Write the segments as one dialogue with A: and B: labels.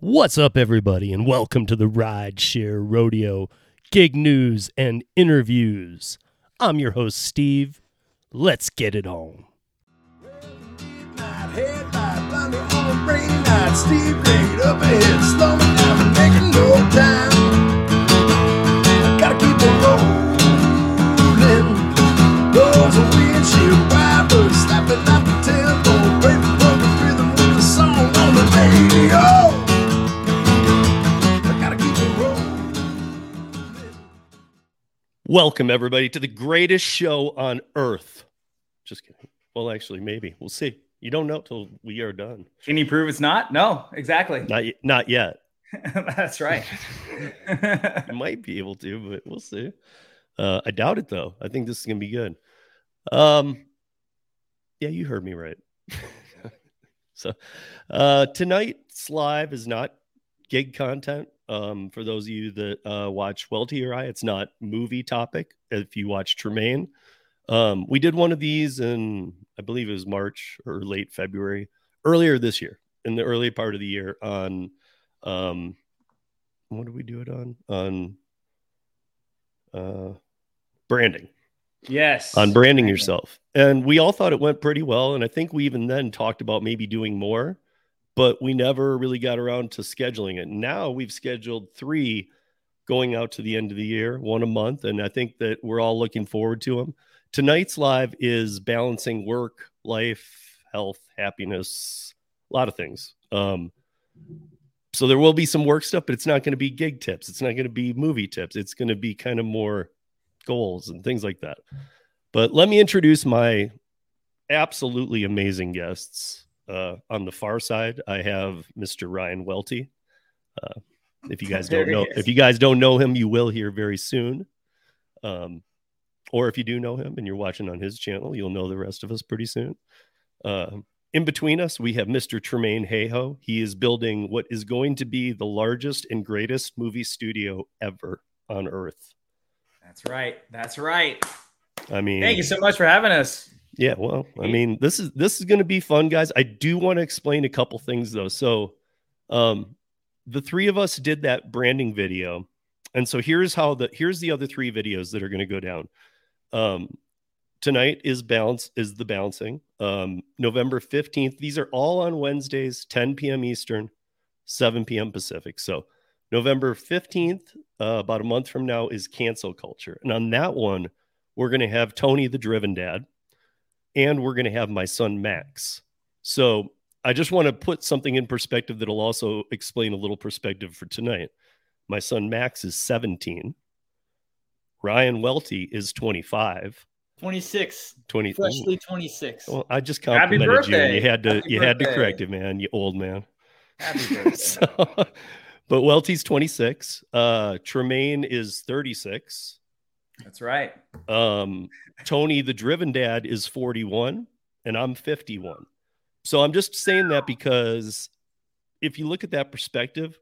A: What's up, everybody, and welcome to the Rideshare Rodeo Gig News and Interviews. I'm your host, Steve. Let's get it on.
B: Rainy night.
A: Welcome, everybody, to the greatest show on earth. Just kidding. Well, actually, maybe. We'll see. You don't know till we are done.
C: Can you prove it's not? No, exactly.
A: Not, y- not yet.
C: That's right.
A: Might be able to, but we'll see. Uh, I doubt it, though. I think this is going to be good. Um, yeah, you heard me right. so, uh, tonight's live is not gig content. Um, for those of you that uh, watch Welte or I, it's not movie topic. If you watch Tremaine, um, we did one of these in, I believe it was March or late February, earlier this year, in the early part of the year on, um, what did we do it on? On uh, branding
C: yes.
A: on Branding. yourself. And we all thought it went pretty well. And I think we even then talked about maybe doing more, but we never really got around to scheduling it. Now we've scheduled three going out to the end of the year, one a month. And I think that we're all looking forward to them. Tonight's live is balancing work, life, health, happiness, a lot of things. Um, so there will be some work stuff, but it's not going to be gig tips. It's not going to be movie tips. It's going to be kind of more goals and things like that. But let me introduce my absolutely amazing guests. Uh, on the far side, I have Mr. Ryan Welte. Uh, if you guys don't know, if you guys don't know him, you will hear very soon. Um, or if you do know him and you're watching on his channel, you'll know the rest of us pretty soon. Uh, in between us, we have Mr. Tremaine Hayhoe. He is building what is going to be the largest and greatest movie studio ever on Earth.
C: That's right. That's right.
A: I mean,
C: Thank you so much for having us.
A: Yeah, well, I mean, this is this is going to be fun, guys. I do want to explain a couple things though. So, um, the three of us did that branding video, and so here's how the here's the other three videos that are going to go down. Um, tonight is balance is the bouncing. Um, November fifteenth. These are all on Wednesdays, 10 p.m. Eastern, 7 p.m. Pacific. So, November fifteenth, uh, about a month from now, is cancel culture, and on that one, we're going to have Tony the Driven Dad and we're going to have my son Max. So I just want to put something in perspective that'll also explain a little perspective for tonight. My son Max is 17. Ryan Welte is 25.
D: 26,
A: 20.
D: freshly 26.
A: Well, I just
C: Happy
A: complimented you. and You had to
C: Happy
A: you had to correct it, man. You old man.
C: Happy birthday.
A: so, but Welte's 26. Uh Tremaine is 36.
C: That's right.
A: Um, Tony, the driven dad, is 41, and I'm 51. So I'm just saying that because if you look at that perspective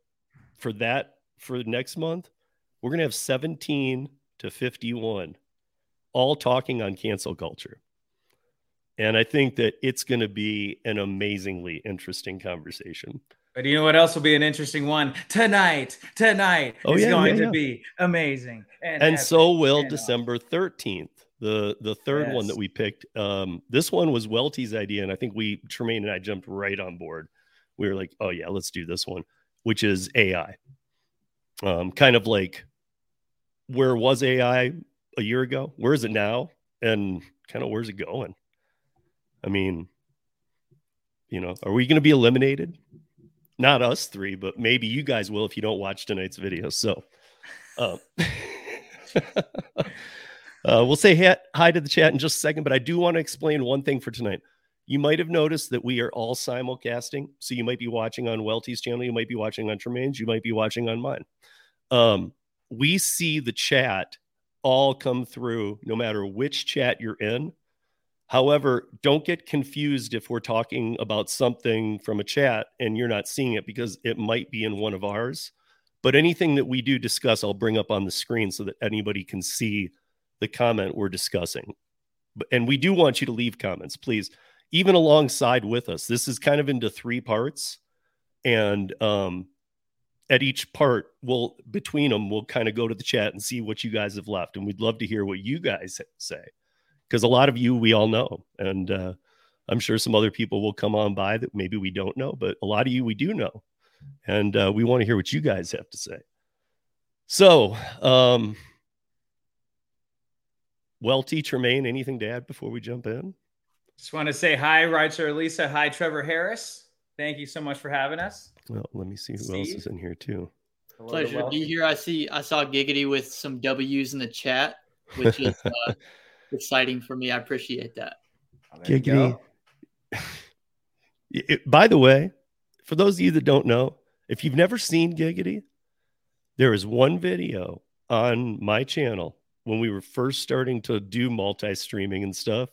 A: for that for next month, we're gonna have 17 to 51 all talking on cancel culture. And I think that it's going to be an amazingly interesting conversation.
C: But you know what else will be an interesting one tonight? Tonight
A: Oh,
C: is
A: yeah,
C: going
A: yeah,
C: to be amazing. And,
A: and so will
C: and
A: December 13th, the the third one that we picked. Um, this one was Welte's idea, and I think we Tremaine and I jumped right on board. We were like, "Oh yeah, let's do this one," which is AI. Um, kind of like where was AI a year ago? Where is it now? And kind of where's it going? I mean, you know, are we going to be eliminated? Not us three, but maybe you guys will if you don't watch tonight's video. So, um, uh, we'll say hi, to the chat in just a second, but I do want to explain one thing for tonight. You might have noticed that we are all simulcasting. So you might be watching on Welte's channel, you might be watching on Tremaine's, you might be watching on mine. Um, we see the chat all come through no matter which chat you're in. However, don't get confused if we're talking about something from a chat and you're not seeing it because it might be in one of ours. But anything that we do discuss, I'll bring up on the screen so that anybody can see the comment we're discussing. And we do want you to leave comments, please, even alongside with us. This is kind of into three parts. And um, at each part, we'll between them, we'll kind of go to the chat and see what you guys have left, and we'd love to hear what you guys say because a lot of you we all know, and uh, I'm sure some other people will come on by that maybe we don't know, but a lot of you we do know, and uh, we want to hear what you guys have to say. So, um, Welte Tremaine, anything to add before we jump in?
C: Just want to say hi, Roger Lisa. Hi, Trevor Harris. Thank you so much for having us.
A: Well, let me see who else is in here too.
C: Hello
D: Pleasure to
C: Welte.
D: be here. I see. I saw Giggity with some W's in the chat, which is uh, exciting for me. I appreciate that.
C: Oh,
A: Giggity. It- by the way, for those of you that don't know, if you've never seen Giggity, there is one video on my channel when we were first starting to do multi-streaming and stuff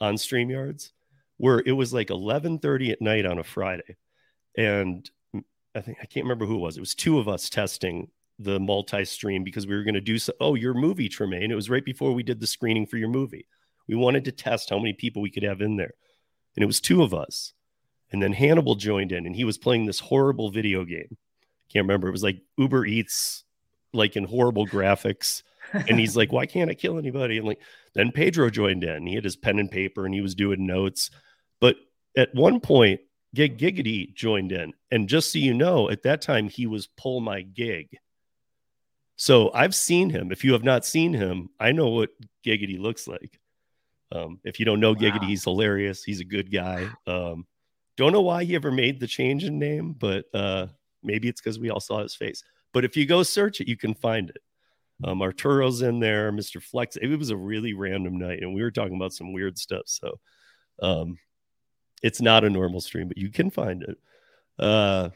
A: on StreamYards, where it was like 11:30 at night on a Friday, and mm, I think I can't remember who it was. It was two of us testing the multi-stream because we were going to do so. Oh, your movie, Tremaine. It was right before we did the screening for your movie. We wanted to test how many people we could have in there, and it was two of us. And then Hannibal joined in, and he was playing this horrible video game. Can't remember. It was like Uber Eats, like in horrible graphics. And he's like, "Why can't I kill anybody?" And like, then Pedro joined in. He had his pen and paper, and he was doing notes. But at one point, Gig Giggity joined in, and just so you know, at that time he was pull my gig. So I've seen him. If you have not seen him, I know what Giggity looks like. Um, if you don't know Giggity,
C: Wow.
A: he's hilarious. He's a good guy. Um, don't know why he ever made the change in name, but uh, maybe it's because we all saw his face. But if you go search it, you can find it. Um, Arturo's in there, Mr. Flex. It was a really random night, and we were talking about some weird stuff. So um, it's not a normal stream, but you can find it. Uh,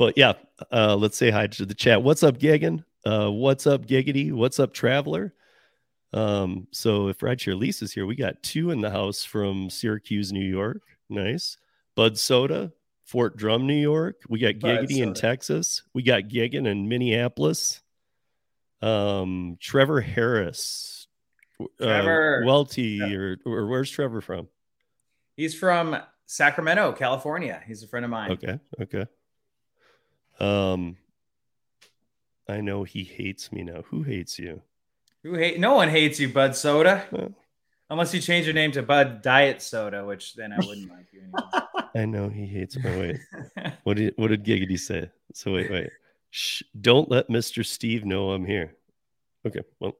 A: but yeah, uh, let's say hi to the chat. What's up, Giggin? Uh, what's up, Giggity? What's up, Traveler? Um, so if Rideshare Lisa's here, we got two in the house from Syracuse, New York. Nice. Bud Soda, Fort Drum, New York. We got Giggity in Texas. We got Giggin in Minneapolis. Um, Trevor Harris.
C: Trevor.
A: Uh, Welte,
C: Yeah.
A: or, or where's Trevor from?
C: He's from Sacramento, California. He's a friend of mine.
A: Okay, okay. Um, I know he hates me now. Who hates you?
C: Who hate? No one hates you, Bud Soda,
A: Well,
C: unless you change your name to Bud Diet Soda, which then I wouldn't like you anymore.
A: I know he hates me. Wait, what did what did Giggity say? So wait, wait. Shh, don't let Mr. Steve know I'm here. Okay, well,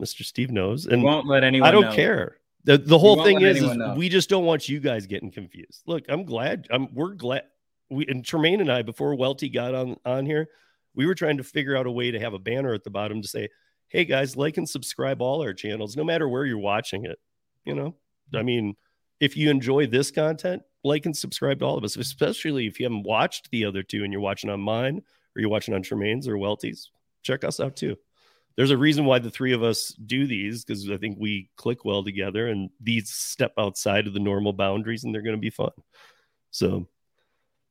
A: Mr. Steve knows, and
C: Won't let anyone.
A: I don't
C: know.
A: care. The the whole thing is, is we just don't want you guys getting confused. Look, I'm glad. I'm we're glad. We and Tremaine and I before Welte got on on here, we were trying to figure out a way to have a banner at the bottom to say, "Hey guys, like and subscribe all our channels, no matter where you're watching it." You know, I mean, if you enjoy this content, like and subscribe to all of us, especially if you haven't watched the other two and you're watching on mine or you're watching on Tremaine's or Welte's. Check us out too there's a reason why the three of us do these because I think we click well together and these step outside of the normal boundaries and they're going to be fun. So,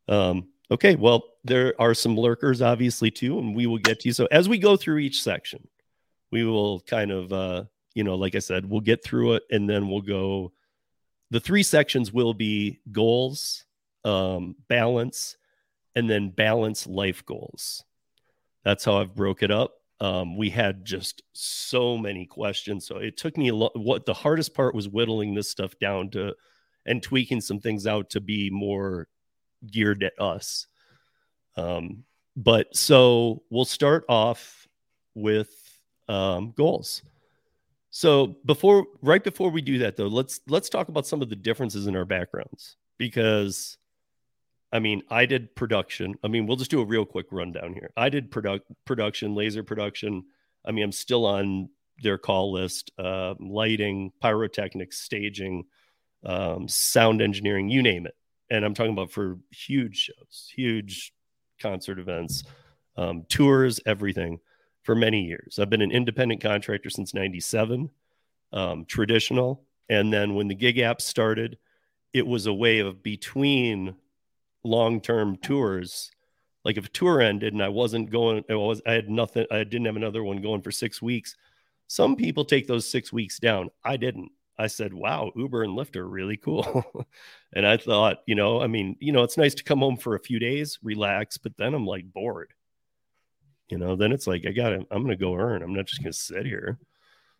A: um, okay, well, there are some lurkers obviously too, and we will get to you. So, as we go through each section, we will kind of, uh, you know, like I said, we'll get through it and then we'll go. The three sections will be goals, um, balance, and then balance life goals. That's how I've broke it up um, we had just so many questions. So it took me a lot. What the hardest part was whittling this stuff down to and tweaking some things out to be more geared at us. Um, but so we'll start off with um, goals. So before, right before we do that, though, let's let's talk about some of the differences in our backgrounds because I mean, I did production. I mean, we'll just do a real quick rundown here. I did product production, laser production. I mean, I'm still on their call list. Uh, lighting, pyrotechnics, staging, um, sound engineering, you name it. And I'm talking about for huge shows, huge concert events, um, tours, everything for many years. I've been an independent contractor since '97, um, traditional. And then when the gig app started, it was a way of between long-term tours like if a tour ended and i wasn't going i was i had nothing i didn't have another one going for six weeks some people take those six weeks down i didn't I said, wow, Uber and Lyft are really cool. and I thought, you know, I mean, you know, it's nice to come home for a few days, relax, but then I'm like bored. You know, then it's like, I got to, I'm going to go earn. I'm not just going to sit here.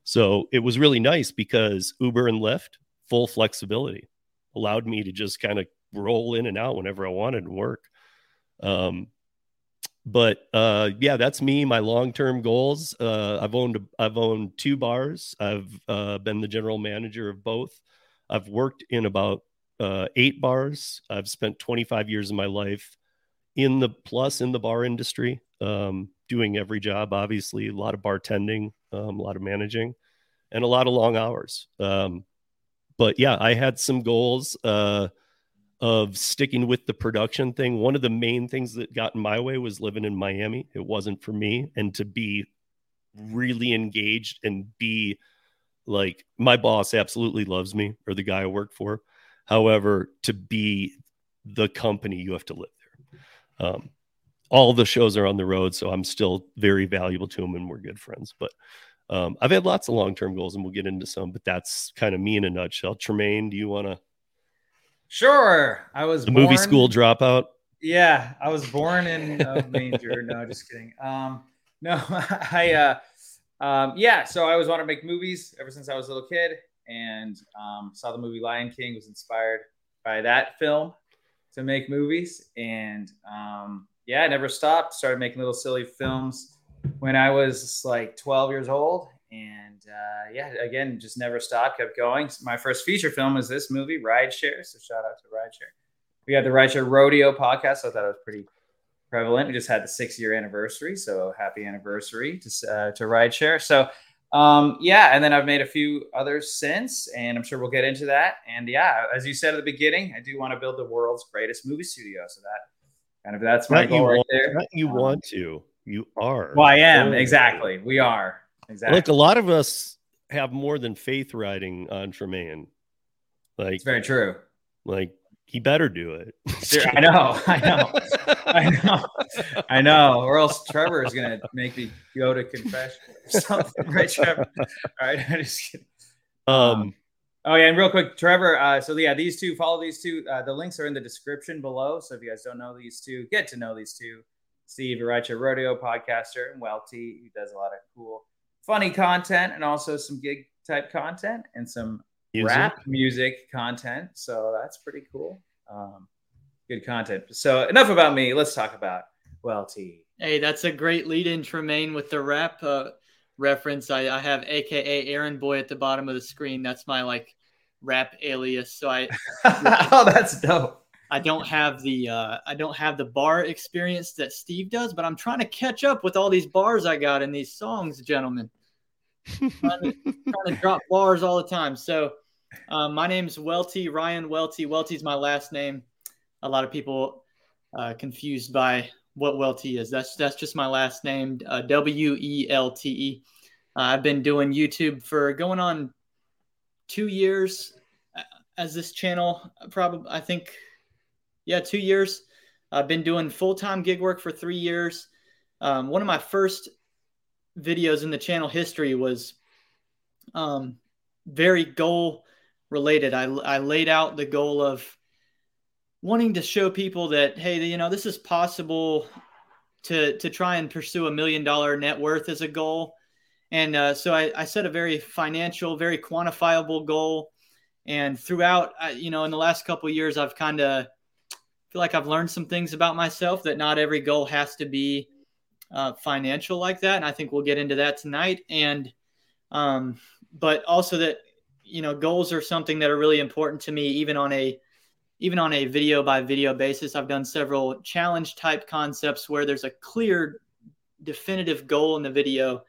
A: So it was really nice because Uber and Lyft, full flexibility, allowed me to just kind of roll in and out whenever I wanted and work. Um, but uh, yeah, that's me. My long-term goals. Uh, I've owned I've owned two bars. I've uh, been the general manager of both. I've worked in about uh, eight bars. I've spent 25 years of my life in the plus in the bar industry, um, doing every job. Obviously, a lot of bartending, um, a lot of managing, and a lot of long hours. Um, but yeah, I had some goals. Of sticking with the production thing. One of the main things that got in my way was living in Miami. It wasn't for me. And to be really engaged and be like, my boss absolutely loves me or the guy I work for. However, to be the company, you have to live there. Um, all the shows are on the road, so I'm still very valuable to him and we're good friends. But um, I've had lots of long term goals and we'll get into some, but that's kind of me in a nutshell. Tremaine, do you want to?
C: Sure. I was
A: The
C: born,
A: movie school dropout.
C: Yeah, I was born in a manger. no, just kidding. Um, no, I uh, um, yeah. So I always wanted to make movies ever since I was a little kid, and um, saw the movie Lion King. Was inspired by that film to make movies, and um, yeah, I never stopped. Started making little silly films when I was like 12 years old, and uh, yeah, again, just never stopped, kept going. My first feature film was this movie, Rideshare. So shout out to Rideshare. We had the Rideshare Rodeo podcast. So I thought it was pretty prevalent. We just had the six year anniversary, so happy anniversary to uh, to Rideshare. So um, yeah, and then I've made a few others since, and I'm sure we'll get into that. And yeah, as you said at the beginning, I do want to build the world's greatest movie studio. So that kind of that's my
A: Not
C: goal
A: you,
C: right
A: want,
C: there.
A: you
C: Um,
A: want to. You are.
C: Well, I am exactly. We are exactly.
A: Look, a lot of us have more than faith riding on Tremaine. Like,
C: it's very true.
A: like he better do it.
C: I know. I know. I know. I know. Or else Trevor is gonna make me go to confession or something, right, Trevor? All right, I'm just kidding.
A: Um,
C: Oh yeah, and real quick, Trevor. Uh, so yeah, these two follow these two. Uh, the links are in the description below. So if you guys don't know these two, get to know these two. Steve Iracha, rodeo podcaster, and Welte, who does a lot of cool, funny content and also some gig type content and some
A: music.
C: rap music content. So that's pretty cool. Um, good content. So enough about me. Let's talk about Welte.
D: Hey, that's a great lead in, Tremaine, with the rap uh, reference. I, I have AKA Aaron Boy at the bottom of the screen. That's my like rap alias. So I
C: oh, that's dope.
D: I don't have the uh, I don't have the bar experience that Steve does, but I'm trying to catch up with all these bars I got in these songs, gentlemen. trying, to, trying to drop bars all the time. So um, my name's Welte Ryan Welte. Welte's my last name. A lot of people uh, confused by what Welte is. That's that's just my last name. Uh, W E L T E. Uh, I've been doing YouTube for going on two years uh, as this channel. Probably I think yeah, two years. I've been doing full time gig work for three years. Um, one of my first videos in the channel history was um, very goal related. I, I laid out the goal of wanting to show people that, hey, you know, this is possible to, to try and pursue a million dollar net worth as a goal. And uh, so I, I set a very financial, very quantifiable goal. And throughout, you know, in the last couple years, I've kind of feel like I've learned some things about myself that not every goal has to be uh, financial like that. And I think we'll get into that tonight. And, um, but also that, you know, goals are something that are really important to me, even on a, even on a video by video basis. I've done several challenge type concepts where there's a clear, definitive goal in the video.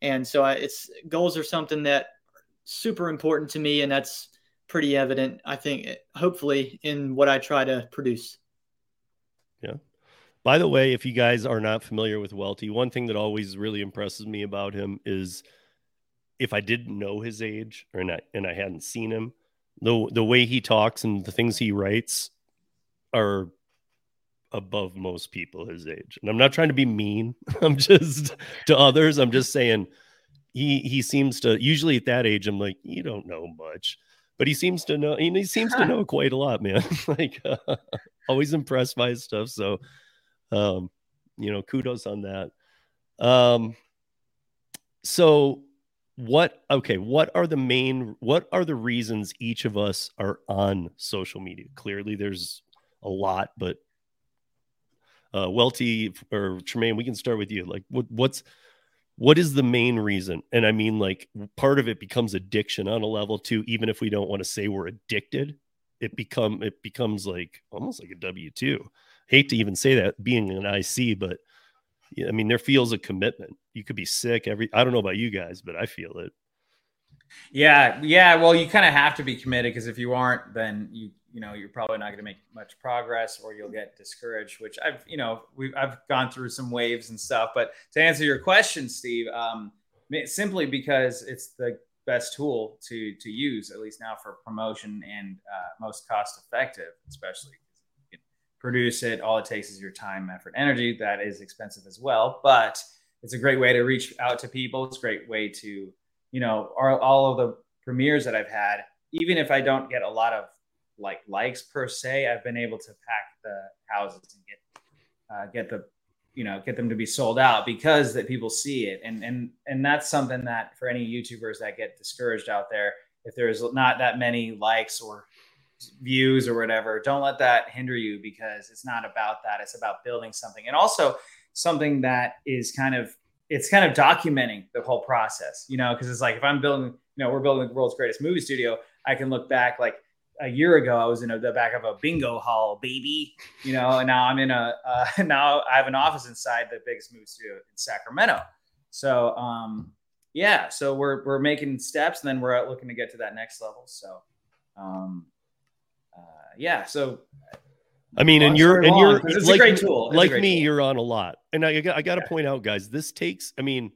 D: And so I, it's goals are something that super important to me. And that's pretty evident, I think, hopefully in what I try to produce.
A: By the way, if you guys are not familiar with Welte, one thing that always really impresses me about him is if I didn't know his age or not, and I hadn't seen him, the the way he talks and the things he writes are above most people his age. And I'm not trying to be mean. I'm just to others. I'm just saying he he seems to usually at that age I'm like you don't know much, but he seems to know and he seems to know quite a lot, man. like uh, always impressed by his stuff. So, um, you know, kudos on that. Um, so what okay what are the main what are the reasons each of us are on social media? Clearly there's a lot but uh welte or tremaine we can start with you. Like what what's what is the main reason? And i mean like part of it becomes addiction on a level too even if we don't want to say we're addicted it become it becomes like almost like a w2 hate to even say that being an ic but I mean, there feels a commitment. You could be sick every. I don't know about you guys, but I feel it.
C: Yeah, yeah. Well, you kind of have to be committed because if you aren't, then you you know you're probably not going to make much progress, or you'll get discouraged. Which I've you know we've, I've gone through some waves and stuff. But to answer your question, Steve, um, simply because it's the best tool to to use at least now for promotion and uh, most cost effective, especially produce it. All it takes is your time, effort, energy. That is expensive as well, but it's a great way to reach out to people. It's a great way to, you know, all, of the premieres that I've had, even if I don't get a lot of like likes per se, I've been able to pack the houses and get uh, get the you know get them to be sold out because that people see it and and and that's something that for any youtubers that get discouraged out there if there's not that many likes or views or whatever don't let that hinder you because it's not about that. It's about building something. And also something that is kind of it's kind of documenting the whole process you know because it's like if i'm building you know we're building the world's greatest movie studio i can look back like a year ago i was in a, the back of a bingo hall baby you know and now i'm in a uh, now i have an office inside the biggest movie studio in sacramento. So um yeah so we're we're making steps and then we're looking to get to that next level. So um yeah, so
A: I mean, and you're and you're
C: it's
A: like,
C: a great tool. It's
A: like
C: great
A: me,
C: tool.
A: you're on a lot, and I, I got to
C: Yeah.
A: point out, guys, this takes. I mean,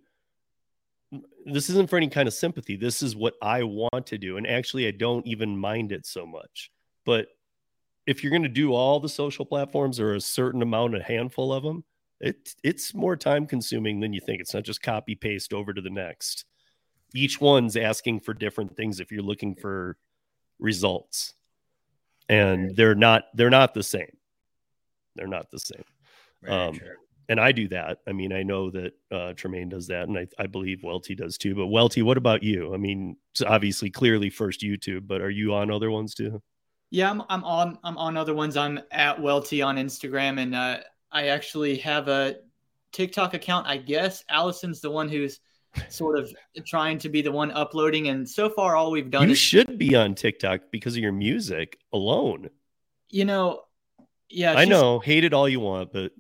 A: this isn't for any kind of sympathy. This is what I want to do, and actually, I don't even mind it so much. But if you're going to do all the social platforms or a certain amount, a handful of them, it it's more time consuming than you think. It's not just copy paste over to the next. Each one's asking for different things if you're looking for results and they're not they're not the same. They're not the same. Um, and i do that. I mean i know that uh tremaine does that and i, I believe welte does too but welte what about you? I mean it's obviously clearly first youtube but are you on other ones too?
D: Yeah, I'm, I'm on I'm on other ones. I'm at Welte on Instagram, and uh, I actually have a TikTok account. I guess. Allison's the one who's sort of trying to be the one uploading, and so far all we've done
A: you
D: is
A: should be on tiktok because of your music alone
D: you know, yeah.
A: i know hate it all you want but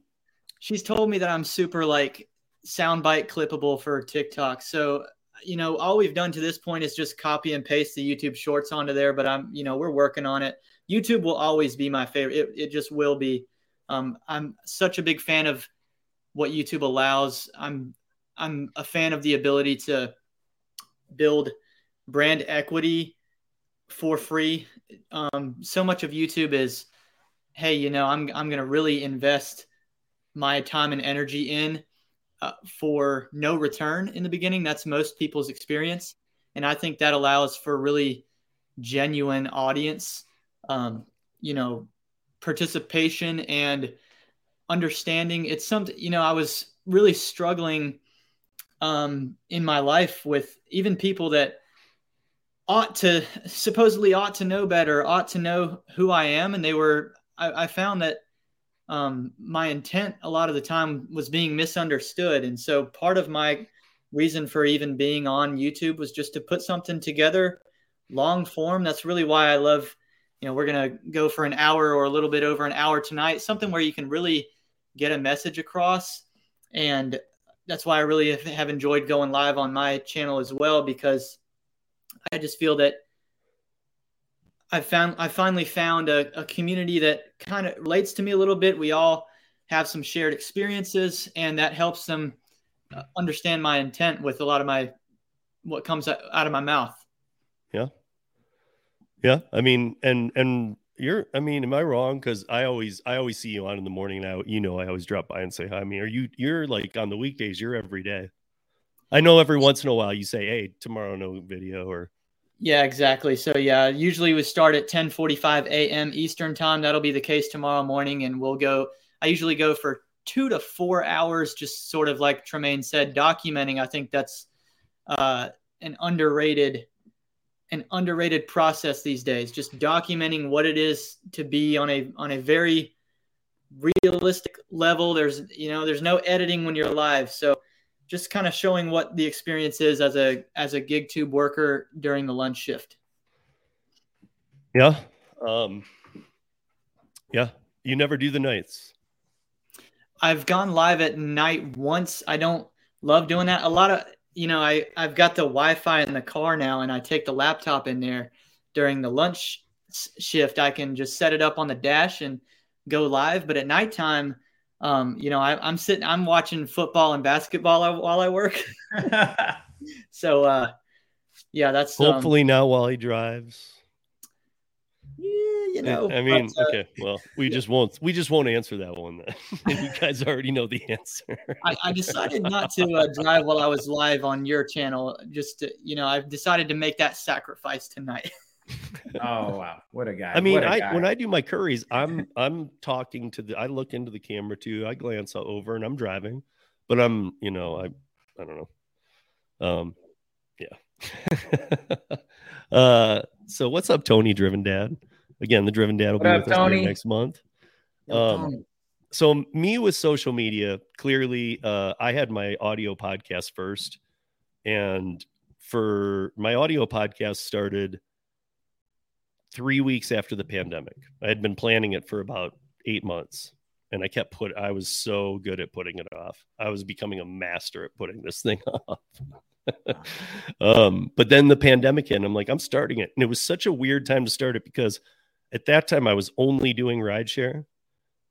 D: she's told me that I'm super like soundbite clippable for TikTok. So, you know, all we've done to this point is just copy and paste the YouTube shorts onto there, but I'm, you know, we're working on it. YouTube will always be my favorite. It, it just will be. Um, I'm such a big fan of what YouTube allows. I'm, I'm a fan of the ability to build brand equity for free. Um, so much of YouTube is, hey, you know, I'm, I'm to really invest my time and energy in uh, for no return in the beginning. That's most people's experience. And I think that allows for really genuine audience, um, you know, participation and understanding. It's something, you know, I was really struggling um, in my life with even people that ought to supposedly ought to know better, ought to know who I am. And they were, I, I found that um, my intent a lot of the time was being misunderstood. And so part of my reason for even being on YouTube was just to put something together long form. That's really why I love, you know, we're to go for an hour or a little bit over an hour tonight, something where you can really get a message across. And that's why I really have- enjoyed going live on my channel as well, because I just feel that I found I finally found a, a community that kind of relates to me a little bit. We all have some shared experiences, and that helps them uh, understand my intent with a lot of my what comes out of my mouth.
A: Yeah, yeah, I mean, and and you're, I mean, am I wrong? Because I always, I always see you on in the morning. Now, you know, I always drop by and say hi. I mean, are you? You're like on the weekdays. You're every day. I know every once in a while you say, "Hey, tomorrow no video," or
D: Yeah, exactly. So yeah, usually we start at 10:45 a.m. Eastern time. That'll be the case tomorrow morning, and we'll go. I usually go for two to four hours, just sort of like Tremaine said, documenting. I think that's uh, an underrated, an underrated process these days. Just documenting what it is to be on a on a very realistic level. There's you know there's no editing when you're live, so just kind of showing what the experience is as a as a gig tube worker during the lunch shift.
A: yeah, um, yeah. You never do the nights.
D: I've gone live at night once. I don't love doing that. A lot of you know, I I've got the Wi-Fi in the car now, and I take the laptop in there during the lunch shift. I can just set it up on the dash and go live. But at nighttime, um, you know, I, I'm sitting, I'm watching football and basketball while I work. so, uh, yeah, that's um,
A: Hopefully now while he drives.
D: Yeah, you know.
A: I mean,
D: but, uh,
A: okay. Well, we just won't. We just won't answer that one. Then. you guys already know the answer.
D: I, I decided not to uh, drive while I was live on your channel. Just to, you know, I've decided to make that sacrifice tonight.
C: oh wow, what a guy!
A: I mean,
C: What a
A: I
C: guy.
A: when I do my Curris, I'm I'm talking to the. I look into the camera too. I glance over and I'm driving, but I'm you know I I don't know. Um, yeah. uh, so what's up, Tony Driven Dad? Again, the Driven Dad will
C: What
A: be
C: up,
A: with us next month. Um, so me with social media clearly uh, i had my audio podcast first. And for my audio podcast started three weeks after the pandemic. I had been planning it for about eight months. And i kept put i was so good at putting it off. I was becoming a master at putting this thing off. Um, but then the pandemic hit and i'm like i'm starting it. And it was such a weird time to start it because at that time i was only doing rideshare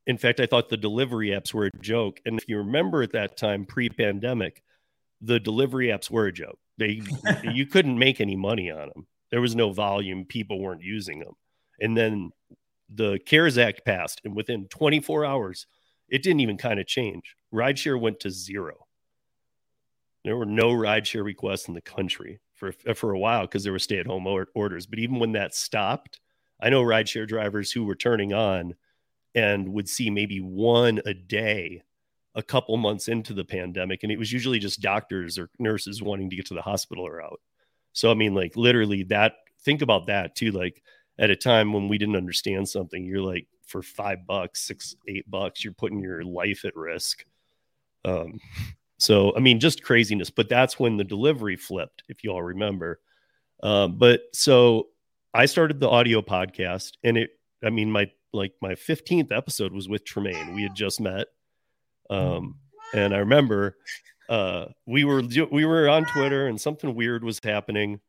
A: in fact, I thought the delivery apps were a joke. And if you remember at that time, pre-pandemic, the delivery apps were a joke. They you couldn't make any money on them. There was no volume. People weren't using them. And then the CARES Act passed, and within 24 hours, it didn't even kind of change. Rideshare went to zero. There were no rideshare requests in the country for for a while because there were stay-at-home or- orders. But even when that stopped, I know rideshare drivers who were turning on and would see maybe one a day a couple months into the pandemic and it was usually just doctors or nurses wanting to get to the hospital or out. So i mean like literally that think about that too like at a time when we didn't understand something you're like for five bucks six eight bucks you're putting your life at risk. Um so i mean just craziness but that's when the delivery flipped if you all remember. Um but so i started the audio podcast and it i mean my like my 15th episode was with Tremaine. We had just met. Um, and I remember uh, we were we were on Twitter and something weird was happening,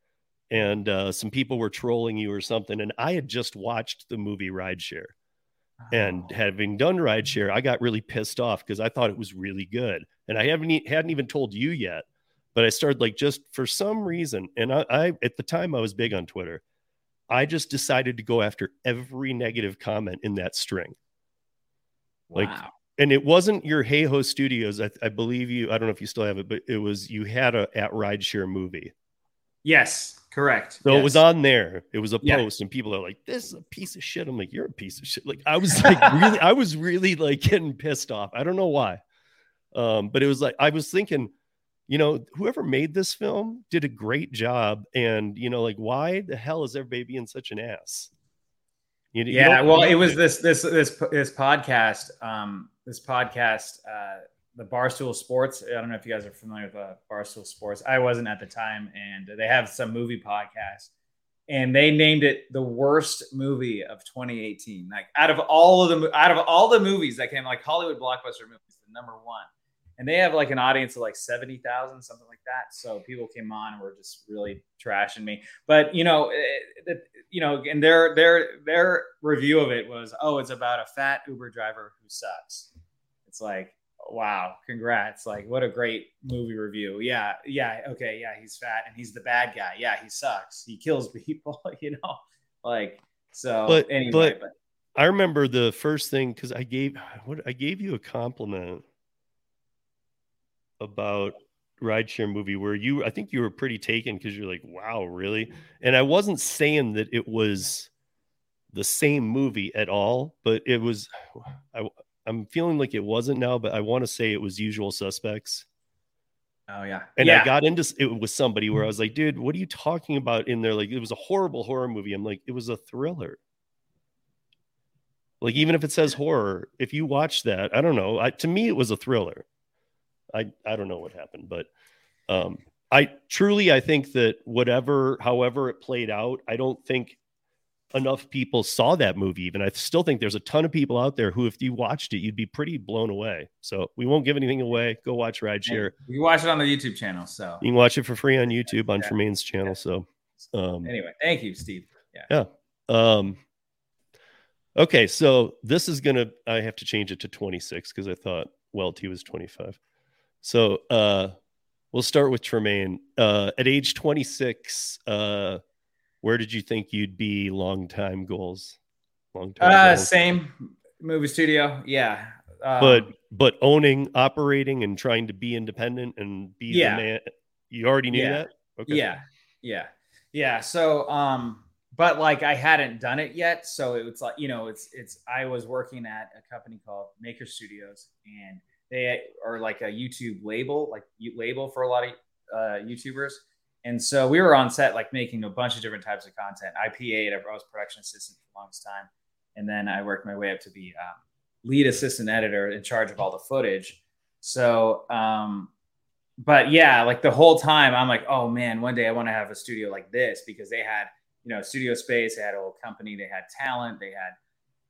A: and uh, some people were trolling you or something. And I had just watched the movie Rideshare, and having done Rideshare, I got really pissed off because I thought it was really good, and I haven't e- hadn't even told you yet. But I started like just for some reason, and I, I at the time I was big on Twitter. I just decided to go after every negative comment in that string. Like,
C: wow.
A: and it wasn't your Hayhoe Studios. I, I believe you. I don't know if you still have it, but it was you had a at Rideshare movie.
C: Yes, correct.
A: So it was on there. It was a
C: Yeah.
A: post, and people are like, "This is a piece of shit." I'm like, "You're a piece of shit." Like I was like really, I was really like getting pissed off. I don't know why, um, but it was like I was thinking, you know, whoever made this film did a great job, and you know, like why the hell is everybody being such an ass? You, you
C: yeah
A: don't-
C: well it was this this this this podcast um this podcast uh the barstool sports i don't know if you guys are familiar with uh, barstool sports. I wasn't at the time and they have some movie podcast and they named it the worst movie of 2018 like out of all of the out of all the movies that came like hollywood blockbuster movies the number one and they have like an audience of like 70,000 something like that. So people came on and were just really trashing me. But you know eh, the, you know and their their their review of it was oh it's about a fat uber driver who sucks. It's like wow congrats. Like what a great movie review. Yeah yeah okay yeah he's fat and he's the bad guy. Yeah he sucks. He kills people you know? Like so
A: But-
C: anyway
A: but- I remember the first thing because I gave what I gave you a compliment about rideshare movie where you I think you were pretty taken because you're like, wow, really? And I wasn't saying that it was the same movie at all, but it was I I'm feeling like it wasn't now, but I want to say it was usual suspects.
C: Oh yeah.
A: And
C: yeah.
A: I got into it with somebody where I mm-hmm. was like, dude, what are you talking about in there? Like, it was a horrible horror movie. I'm like, it was a thriller. Like, even if it says horror, if you watch that, I don't know. I, to me, it was a thriller. I, I don't know what happened, but um, I truly, I think that whatever, however it played out, I don't think enough people saw that movie. Even I still think there's a ton of people out there who, if you watched it, you'd be pretty blown away. So we won't give anything away. Go watch Rideshare.
C: You can watch it on the YouTube channel. So
A: You can watch it for free on YouTube on
C: Yeah.
A: Tremaine's channel. So, um,
C: anyway, thank you, Steve.
A: yeah. Um, okay. So this is going to, I have to change it to 26 because I thought Welte was 25. So, uh, we'll start with Tremaine. Uh, at age 26, uh, where did you think you'd be long time goals? Long time
C: Uh,
A: goals.
C: same movie studio. Yeah. Um,
A: but but owning, operating, and trying to be independent and be
C: Yeah.
A: the man. You already knew
C: Yeah.
A: that. Okay.
C: Yeah, yeah, yeah. So, um, but like I hadn't done it yet, so it was like you know, it's it's. I was working at a company called Maker Studios, and they are like a YouTube label, like label for a lot of uh, YouTubers. And so we were on set, like making a bunch of different types of content. I PA'd, I was production assistant for the longest time, and then I worked my way up to be um, lead assistant editor in charge of all the footage. So, um, but yeah, like the whole time, I'm like, oh man, one day I want to have a studio like this because they had, you know, studio space, they had a whole company, they had talent, they had,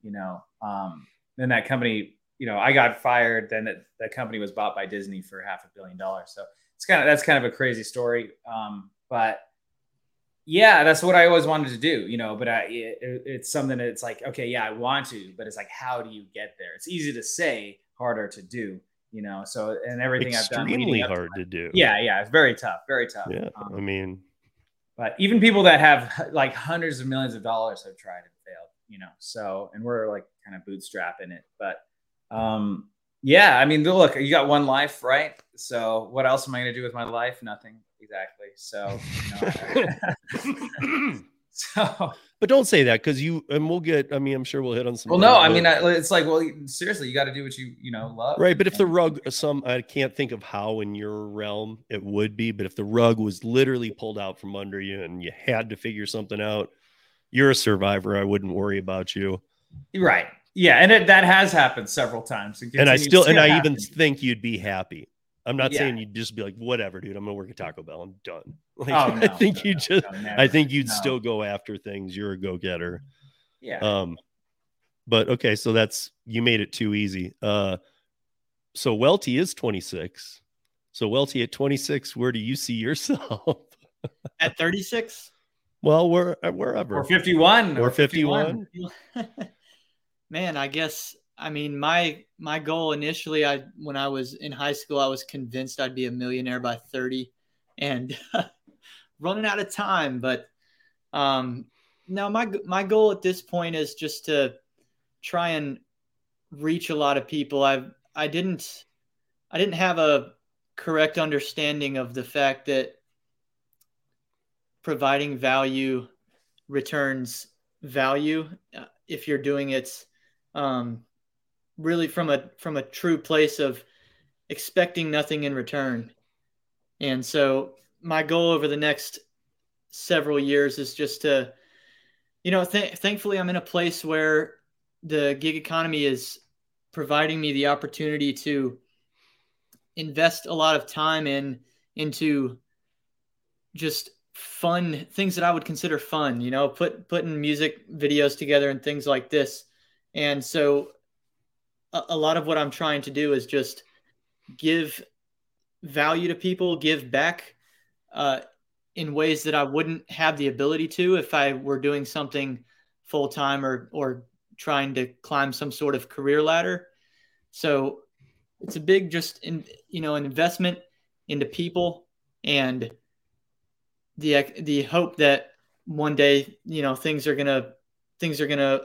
C: you know, um, then that company, you know, I got fired. Then that, that company was bought by Disney for half a billion dollars. So it's kind of that's kind of a crazy story. Um, but yeah, that's what I always wanted to do, you know. But I, it, it's something that it's like, okay, yeah, I want to, but it's like, how do you get there? It's easy to say, harder to do, you know. So and everything I've done,
A: Extremely
C: leading to
A: hard to do.
C: yeah, yeah, it's very tough, very tough.
A: Yeah.
C: Um,
A: I mean,
C: but even people that have like hundreds of millions of dollars have tried and failed, you know. So, and we're like kind of bootstrapping it, but um, yeah, I mean, look, you got one life, right? So, what else am I going to do with my life? Nothing exactly. So, you know, so
A: but don't say that because you and we'll get. I mean, I'm sure we'll hit on some.
C: well, no, I mean, I- it's like, well, seriously, you got to do what you you know love,
A: right. But if the rug, some I can't think of how in your realm it would be. But if the rug was literally pulled out from under you and you had to figure something out, you're a survivor. I wouldn't worry about you.
C: right, yeah, and it, that has happened several times,
A: and I still,
C: to
A: and I even think you'd be happy. I'm not
C: Yeah.
A: saying you'd just be like, whatever, dude. I'm gonna work at Taco Bell. I'm done. Like,
C: Oh,
A: I think
C: no,
A: you
C: no,
A: just,
C: no,
A: I think you'd
C: No.
A: still go after things. You're a go getter.
C: yeah.
A: Um, but okay, so that's you made it too easy. Uh, so Welte is 26. So Welte at 26, where do you see yourself?
D: At 36?
A: well, where wherever
C: or 51
A: or 51.
D: Man, I guess I mean my my goal initially I when I was in high school I was convinced I'd be a millionaire by 30 and running out of time but um now my my goal at this point is just to try and reach a lot of people. I I didn't I didn't have a correct understanding of the fact that providing value returns value uh, if you're doing it um, really from a from a true place of expecting nothing in return. And so my goal over the next several years is just to you know th- thankfully I'm in a place where the gig economy is providing me the opportunity to invest a lot of time in into just fun things that I would consider fun, you know, put putting music videos together and things like this. And so a, a lot of what I'm trying to do is just give value to people, give back uh, in ways that I wouldn't have the ability to if I were doing something full time or or trying to climb some sort of career ladder. So it's a big just in you know an investment into people and the the hope that one day you know things are gonna things are gonna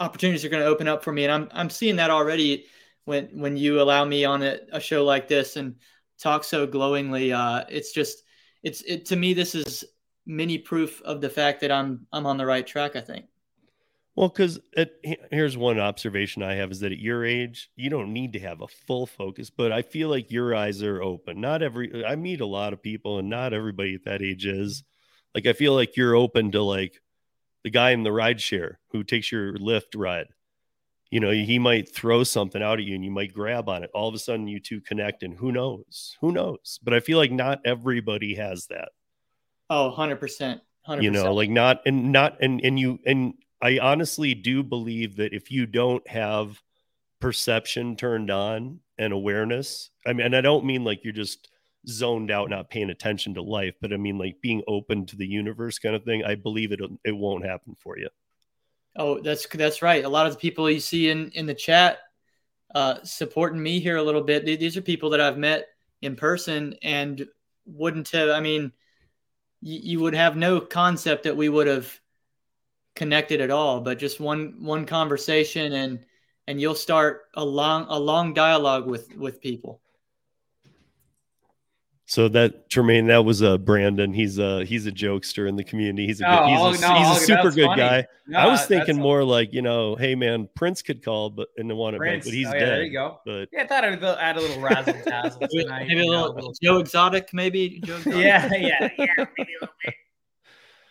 D: opportunities are gonna open up for me and I'm I'm seeing that already when when you allow me on a, a show like this and talk so glowingly. Uh, it's just it's it to me. This is mini proof of the fact that I'm I'm on the right track. I think.
A: Well, because here's one observation I have is that at your age, you don't need to have a full focus, but I feel like your eyes are open. Not every, I meet a lot of people, and not everybody at that age is. Like, I feel like you're open to like the guy in the ride share who takes your Lyft ride. You know, he might throw something out at you and you might grab on it. All of a sudden, you two connect, and who knows? Who knows? But I feel like not everybody has that.
D: Oh, 100%. 100%.
A: You know, like not, and not, and, and you, and, I honestly do believe that if you don't have perception turned on and awareness, I mean, and I don't mean like you're just zoned out, not paying attention to life, but I mean like being open to the universe kind of thing. I believe it it won't happen for you.
D: Oh, that's that's right. A lot of the people you see in in the chat uh, supporting me here a little bit. These are people that I've met in person and wouldn't have. I mean, you, you would have no concept that we would have connected at all, but just one one conversation and and you'll start a long a long dialogue with with people.
A: So that Tremaine, that was uh, Brandon. He's a he's a jokester in the community. He's a
C: Oh,
A: good, he's a,
C: oh, no,
A: he's a super good
C: funny.
A: guy.
C: No,
A: I was thinking
C: a-
A: more like you know, hey man, Prince could call, but and want to,
C: Prince.
A: but he's
C: Oh, yeah,
A: dead.
C: There you go.
A: But
C: Yeah, I thought I'd add a little razzle dazzle
D: Maybe,
C: tonight.
D: maybe a
C: you know,
D: little Joe Exotic, maybe Joe Exotic.
C: yeah, yeah, yeah, maybe a little bit.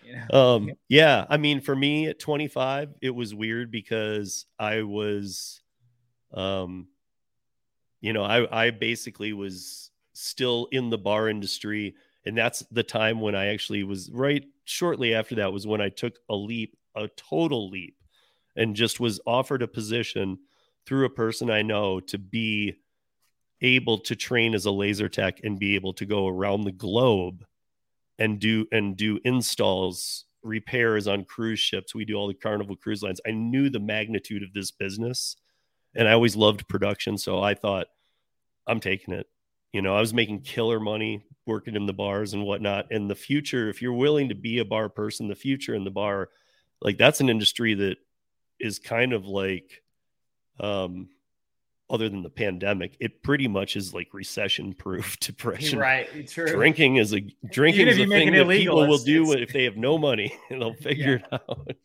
C: You know?
A: um yeah i mean for me at 25 it was weird because i was um you know i i basically was still in the bar industry. And that's the time when i actually was right shortly after that was when i took a leap a total leap and just was offered a position through a person i know to be able to train as a laser tech and be able to go around the globe and do and do installs repairs on cruise ships. We do all the carnival cruise lines. I knew the magnitude of this business and i always loved production. So i thought i'm taking it you know i was making killer money working in the bars and whatnot and the future if you're willing to be a bar person the future in the bar like that's an industry that is kind of like um other than the pandemic it pretty much is like recession proof depression
C: right. True.
A: drinking is a drinking is a thing that people will do
C: it's-
A: if they have no money and they'll figure it out.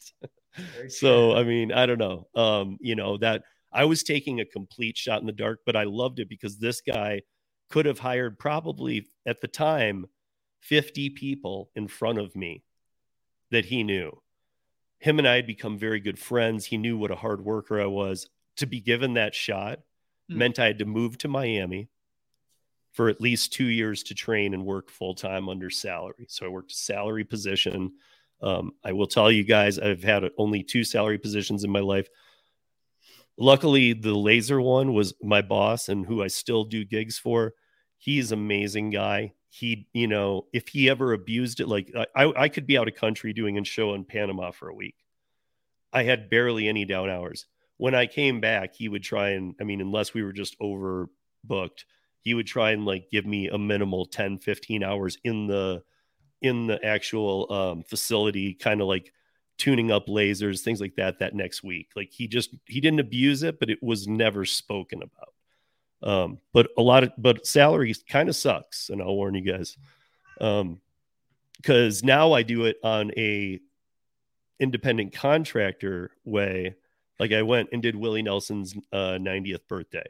A: So. I mean, I don't know. Um, you know, that I was taking a complete shot in the dark, but I loved it because this guy could have hired probably at the time 50 people in front of me that he knew. Him and I had become very good friends. He knew what a hard worker I was. To be given that shot
D: Hmm.
A: meant I had to move to Miami for at least two years to train and work full time under salary. So I worked a salary position. Um, I will tell you guys, I've had only two salary positions in my life. Luckily, the laser one was my boss and who I still do gigs for. He's amazing guy. He, you know, if he ever abused it, like I, I could be out of country doing a show in Panama for a week. I had barely any down hours. When I came back, he would try and, I mean, unless we were just overbooked, he would try and like give me a minimal 10, 15 hours in the, in the actual um, facility, kind of like tuning up lasers, things like that, that next week. Like he just, he didn't abuse it, but it was never spoken about. Um, but a lot of, but salary kind of sucks. And I'll warn you guys. Um, cause now I do it on a independent contractor way. Like I went and did Willie Nelson's uh, 90th birthday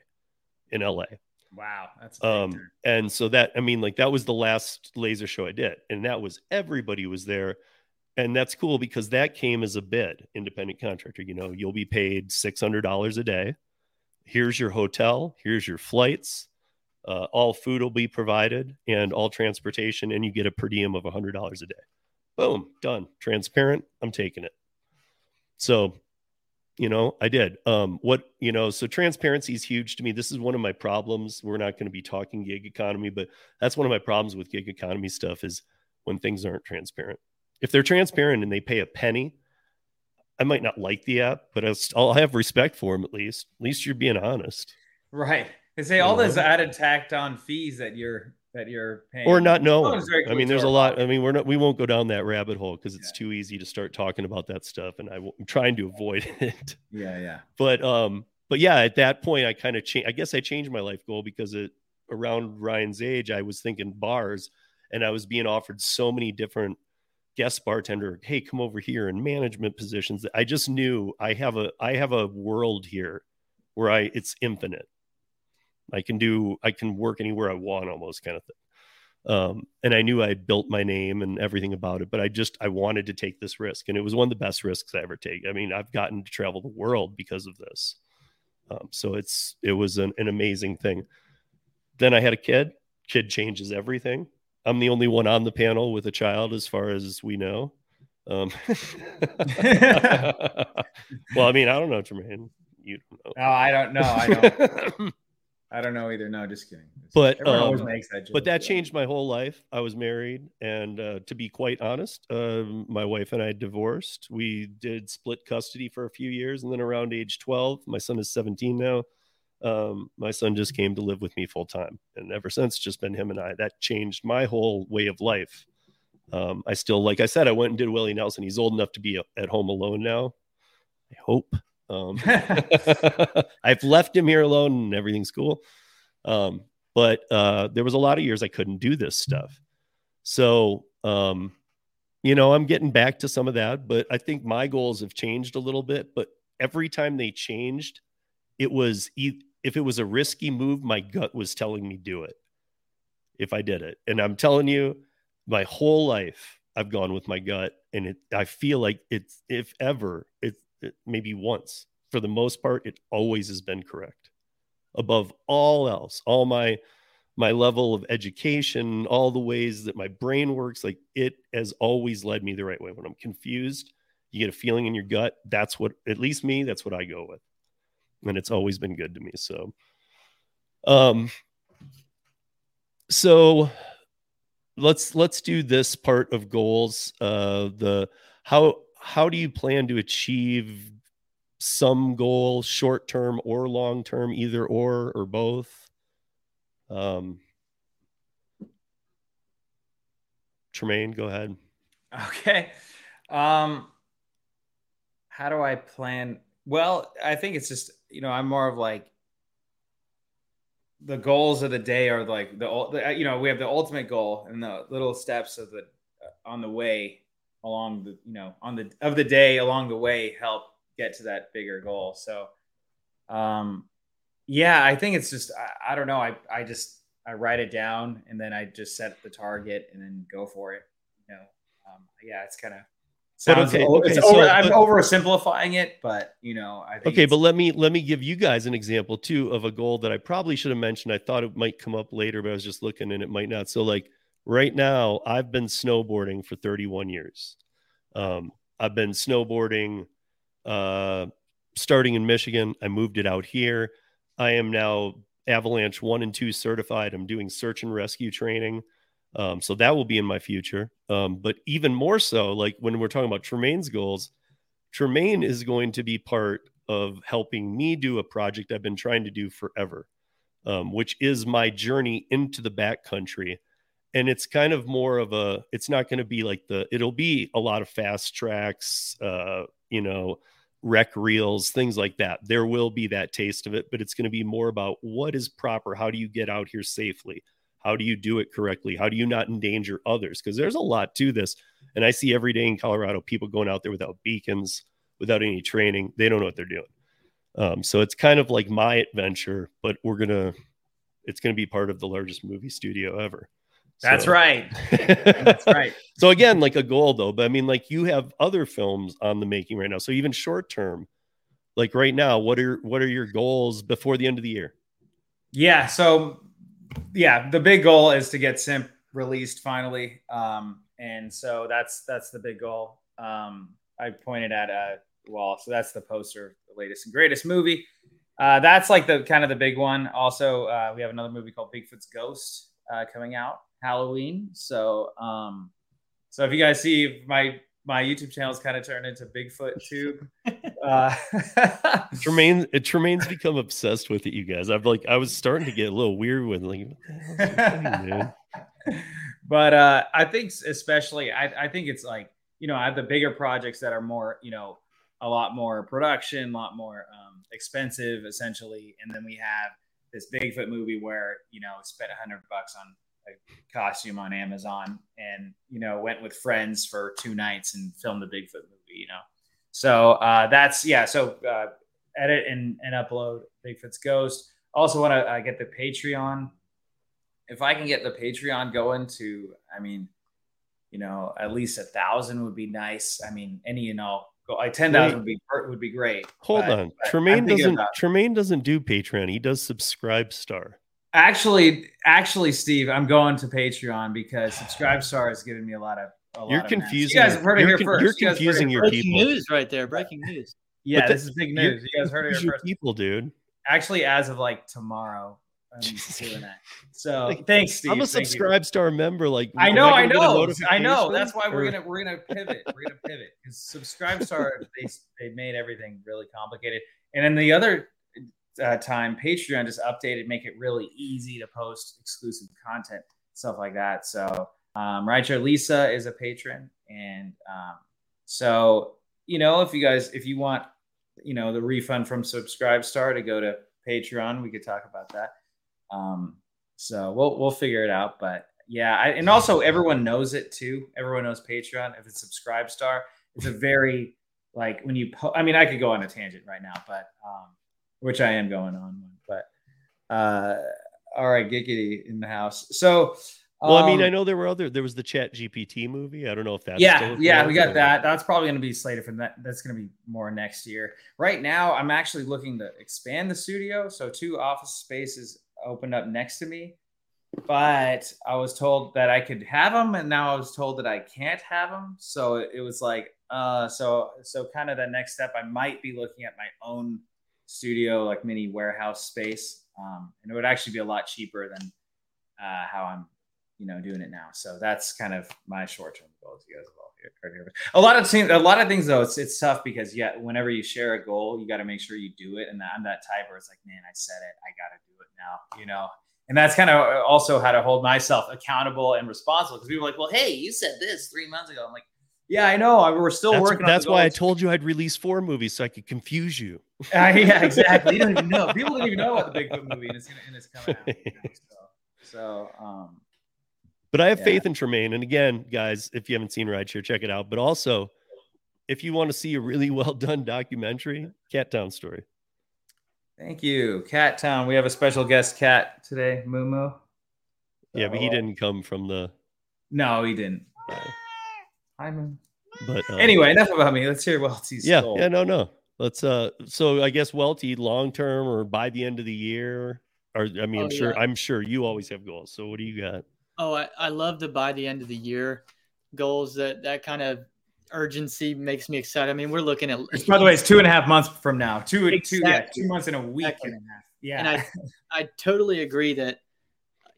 A: in LA.
C: wow, that's
A: Um, and so that, I mean, like that was the last laser show I did. And that was everybody was there. And that's cool because that came as a bid, independent contractor. You know, you'll be paid $600 a day. Here's your hotel, here's your flights. Uh, all food will be provided and all transportation, and you get a per diem of $100 a day. Boom, done. Transparent. I'm taking it. So, you know, I did. Um, what, you know, so transparency is huge to me. This is one of my problems. We're not going to be talking gig economy, but that's one of my problems with gig economy stuff is when things aren't transparent. If they're transparent and they pay a penny, I might not like the app, but I'll, have respect for them at least. At least you're being honest
C: Right. They say all those added tacked on fees that you're that you're paying.
A: or not knowing. I mean, there's a lot. I mean, we're not, we won't go down that rabbit hole because it's
C: Yeah.
A: too easy to start talking about that stuff. And I, w- I'm trying to avoid it.
C: Yeah, yeah.
A: but um but yeah at that point i kind of changed i guess i changed my life goal because it around Ryan's age, I was thinking bars, and I was being offered so many different guest bartender, hey, come over here in management positions. I just knew I have a I have a world here where I it's infinite. I can do I can work anywhere I want almost kind of thing. Um, and I knew I had built my name and everything about it, but I just I wanted to take this risk, and it was one of the best risks I ever take. I mean, I've gotten to travel the world because of this, um, so it's it was an, an amazing thing. Then I had a kid. Kid changes everything. I'm the only one on the panel with a child, as far as we know. Um, well, I mean, I don't know, Tremaine. You don't know.
C: No, I don't know. I don't. I don't know either. No, just kidding.
A: But, um,
C: makes that
A: but that changed my whole life. I was married, and uh, to be quite honest, uh, my wife and I divorced. We did split custody for a few years, and then around age twelve, my son is seventeen now. Um, my son just came to live with me full time, and ever since, just been him and I. That changed my whole way of life. Um, I still, like I said, I went and did Willie Nelson. He's old enough to be at home alone now. I hope. Um, I've left him here alone and everything's cool. Um, but uh, there was a lot of years I couldn't do this stuff. So, um, you know, I'm getting back to some of that, but I think my goals have changed a little bit. But every time they changed, it was e- if it was a risky move, my gut was telling me do it if I did it. And I'm telling you, my whole life I've gone with my gut, and it I feel like it's if ever it, it maybe once for the most part it always has been correct. Above all else all my my level of education all the ways that my brain works like it has always led me the right way. When i'm confused you get a feeling in your gut that's what at least me that's what i go with and it's always been good to me so um so let's let's do this part of goals uh the how how do you plan to achieve some goal short term or long term either or or both um tremaine go ahead
C: Okay. Um how do I plan? Well, I think it's just, you know, I'm more of like the goals of the day are like the, you know, we have the ultimate goal and the little steps of the on the way along the, you know, on the of the day along the way help get to that bigger goal. So um yeah, I think it's just I, I don't know, I I just I write it down and then I just set the target and then go for it. You know, um, yeah, it's kind of
A: But okay, okay, so-
C: over, I'm
A: but-
C: oversimplifying it, but you know, I think
A: okay but let me let me give you guys an example too of a goal that i probably should have mentioned. I thought it might come up later but i was just looking and it might not. So like right now i've been snowboarding for 31 years. Um, i've been snowboarding uh, starting in michigan. I moved it out here. I am now avalanche one and two certified. I'm doing search and rescue training um, so that will be in my future um, but even more so like when we're talking about tremaine's goals Tremaine is going to be part of helping me do a project I've been trying to do forever, um, which is my journey into the backcountry. And it's kind of more of a, it's not going to be like the, it'll be a lot of fast tracks, uh, you know, rec reels, things like that. There will be that taste of it, but it's going to be more about what is proper. How do you get out here safely? How do you do it correctly? How do you not endanger others? Because there's a lot to this. And I see every day in Colorado people going out there without beacons, without any training. They don't know what they're doing. Um, so it's kind of like my adventure, but we're gonna, it's gonna be part of the largest movie studio ever.
C: that's
A: So-
C: right. That's right.
A: so again, like a goal though, but I mean, like you have other films on the making right now. So even short term, like right now, what are what are your goals before the end of the year?
C: Yeah. So, yeah, the big goal is to get Simp released finally, um, and so that's that's the big goal. Um, I pointed at a wall, so that's the poster, the latest and greatest movie. Uh, that's like the kind of the big one. Also, uh, we have another movie called Bigfoot's Ghost uh, coming out Halloween. So, um, so if you guys see my my YouTube channel is kind of turned into Bigfoot Tube. Uh,
A: Tremaine, Tremaine's become obsessed with it. You guys, I've like, I was starting to get a little weird with like, what the hell's he doing,
C: but uh, I think especially I, I think it's like you know I have the bigger projects that are more you know a lot more production, a lot more um, expensive essentially, and then we have this Bigfoot movie where you know spent a hundred bucks on a costume on Amazon and you know went with friends for two nights and filmed the Bigfoot movie. You know, so uh, that's yeah. So uh, edit and, and upload Bigfoot's Ghost. Also want to uh, get the Patreon. If I can get the Patreon going to, I mean, you know, at least a thousand would be nice. I mean, any you know, go like ten thousand would be would be great.
A: Hold
C: But-
A: on.
C: but
A: Tremaine doesn't Tremaine doesn't do Patreon. He does subscribe star.
C: Actually, actually, Steve, I'm going to Patreon because Subscribe Star has given me a lot of. A lot
A: You're
C: of messages.
A: confusing.
C: You guys have heard it here
A: con-
C: first.
A: You're
C: You guys heard it
A: confusing your
C: first.
D: Breaking
A: people.
D: news right there. Breaking news.
C: Yeah,
A: But
C: this is big news. You guys heard it here
A: your
C: first.
A: people, dude.
C: Actually, as of like tomorrow, I'm doing that. So
A: Like,
C: thanks, Steve.
A: I'm a
C: Thank
A: subscribe star member. Like
C: I know,
A: gonna
C: I know, I know. That's why we're
A: Or-
C: gonna we're gonna pivot. We're gonna pivot because Subscribe Star they they made everything really complicated, and then the other uh, time Patreon just updated, make it really easy to post exclusive content, stuff like that. So, um, right here, Lisa is a patron, and um, so you know, if you guys if you want, you know, the refund from Subscribe Star to go to Patreon, we could talk about that. Um, so we'll we'll figure it out. But yeah, I, and also everyone knows it too. Everyone knows Patreon. If it's Subscribe Star, it's a very like when you. Po- I mean, I could go on a tangent right now, but um, which I am going on one. But uh, all right, Giggity in the house. So.
A: Well, I mean,
C: um,
A: I know there were other. There was the Chat GPT movie. I don't know if that's
C: yeah,
A: still
C: yeah, we got that. That's probably going to be slated for that. That's going to be more next year. Right now, I'm actually looking to expand the studio. So two office spaces opened up next to me, but I was told that I could have them, and now I was told that I can't have them. So it, it was like, uh, so so kind of the next step. I might be looking at my own studio, like mini warehouse space, um, and it would actually be a lot cheaper than uh, how I'm you know doing it now. So that's kind of my short term goals. You guys have all heard here. A lot of things, a lot of things though, it's it's tough because yeah, whenever you share a goal, you got to make sure you do it. And I'm that type where it's like, man, I said it, I got to do it now. You know. And that's kind of also how to hold myself accountable and responsible because people are like, well, hey, you said this three months ago. I'm like, yeah, I know. I- We're still
A: That's,
C: working.
A: that's why I told you I'd release four movies so I could confuse you.
C: Uh, yeah, exactly. You don't even know. People don't even know about the Bigfoot movie, and it's gonna, and it's coming out. you know, so, so um,
A: But I have
C: Yeah.
A: faith in Tremaine. And again, guys, if you haven't seen Rideshare, check it out. But also, if you want to see a really well done documentary, Cat Town Story.
C: thank you, Cat Town. We have a special guest, Cat, today, Mumu.
A: Yeah, but he didn't come from the.
C: No, he didn't.
A: Uh,
C: Hi, Mumu.
A: but uh,
C: Anyway, enough about me. Let's hear Welte's
A: yeah,
C: goal.
A: yeah, no, no. Let's. uh So I guess Welte, long term or by the end of the year, or I mean,
D: Oh,
A: I'm sure.
D: yeah.
A: I'm sure you always have goals. So what do you got?
D: Oh, I, I love the by the end of the year goals. That that kind of urgency makes me excited. I mean, we're looking at
C: Which, by the way, it's two and a half months from now. Two, two, yeah, two months in a week
D: Exactly.
C: and a half. Yeah.
D: And I, I totally agree that,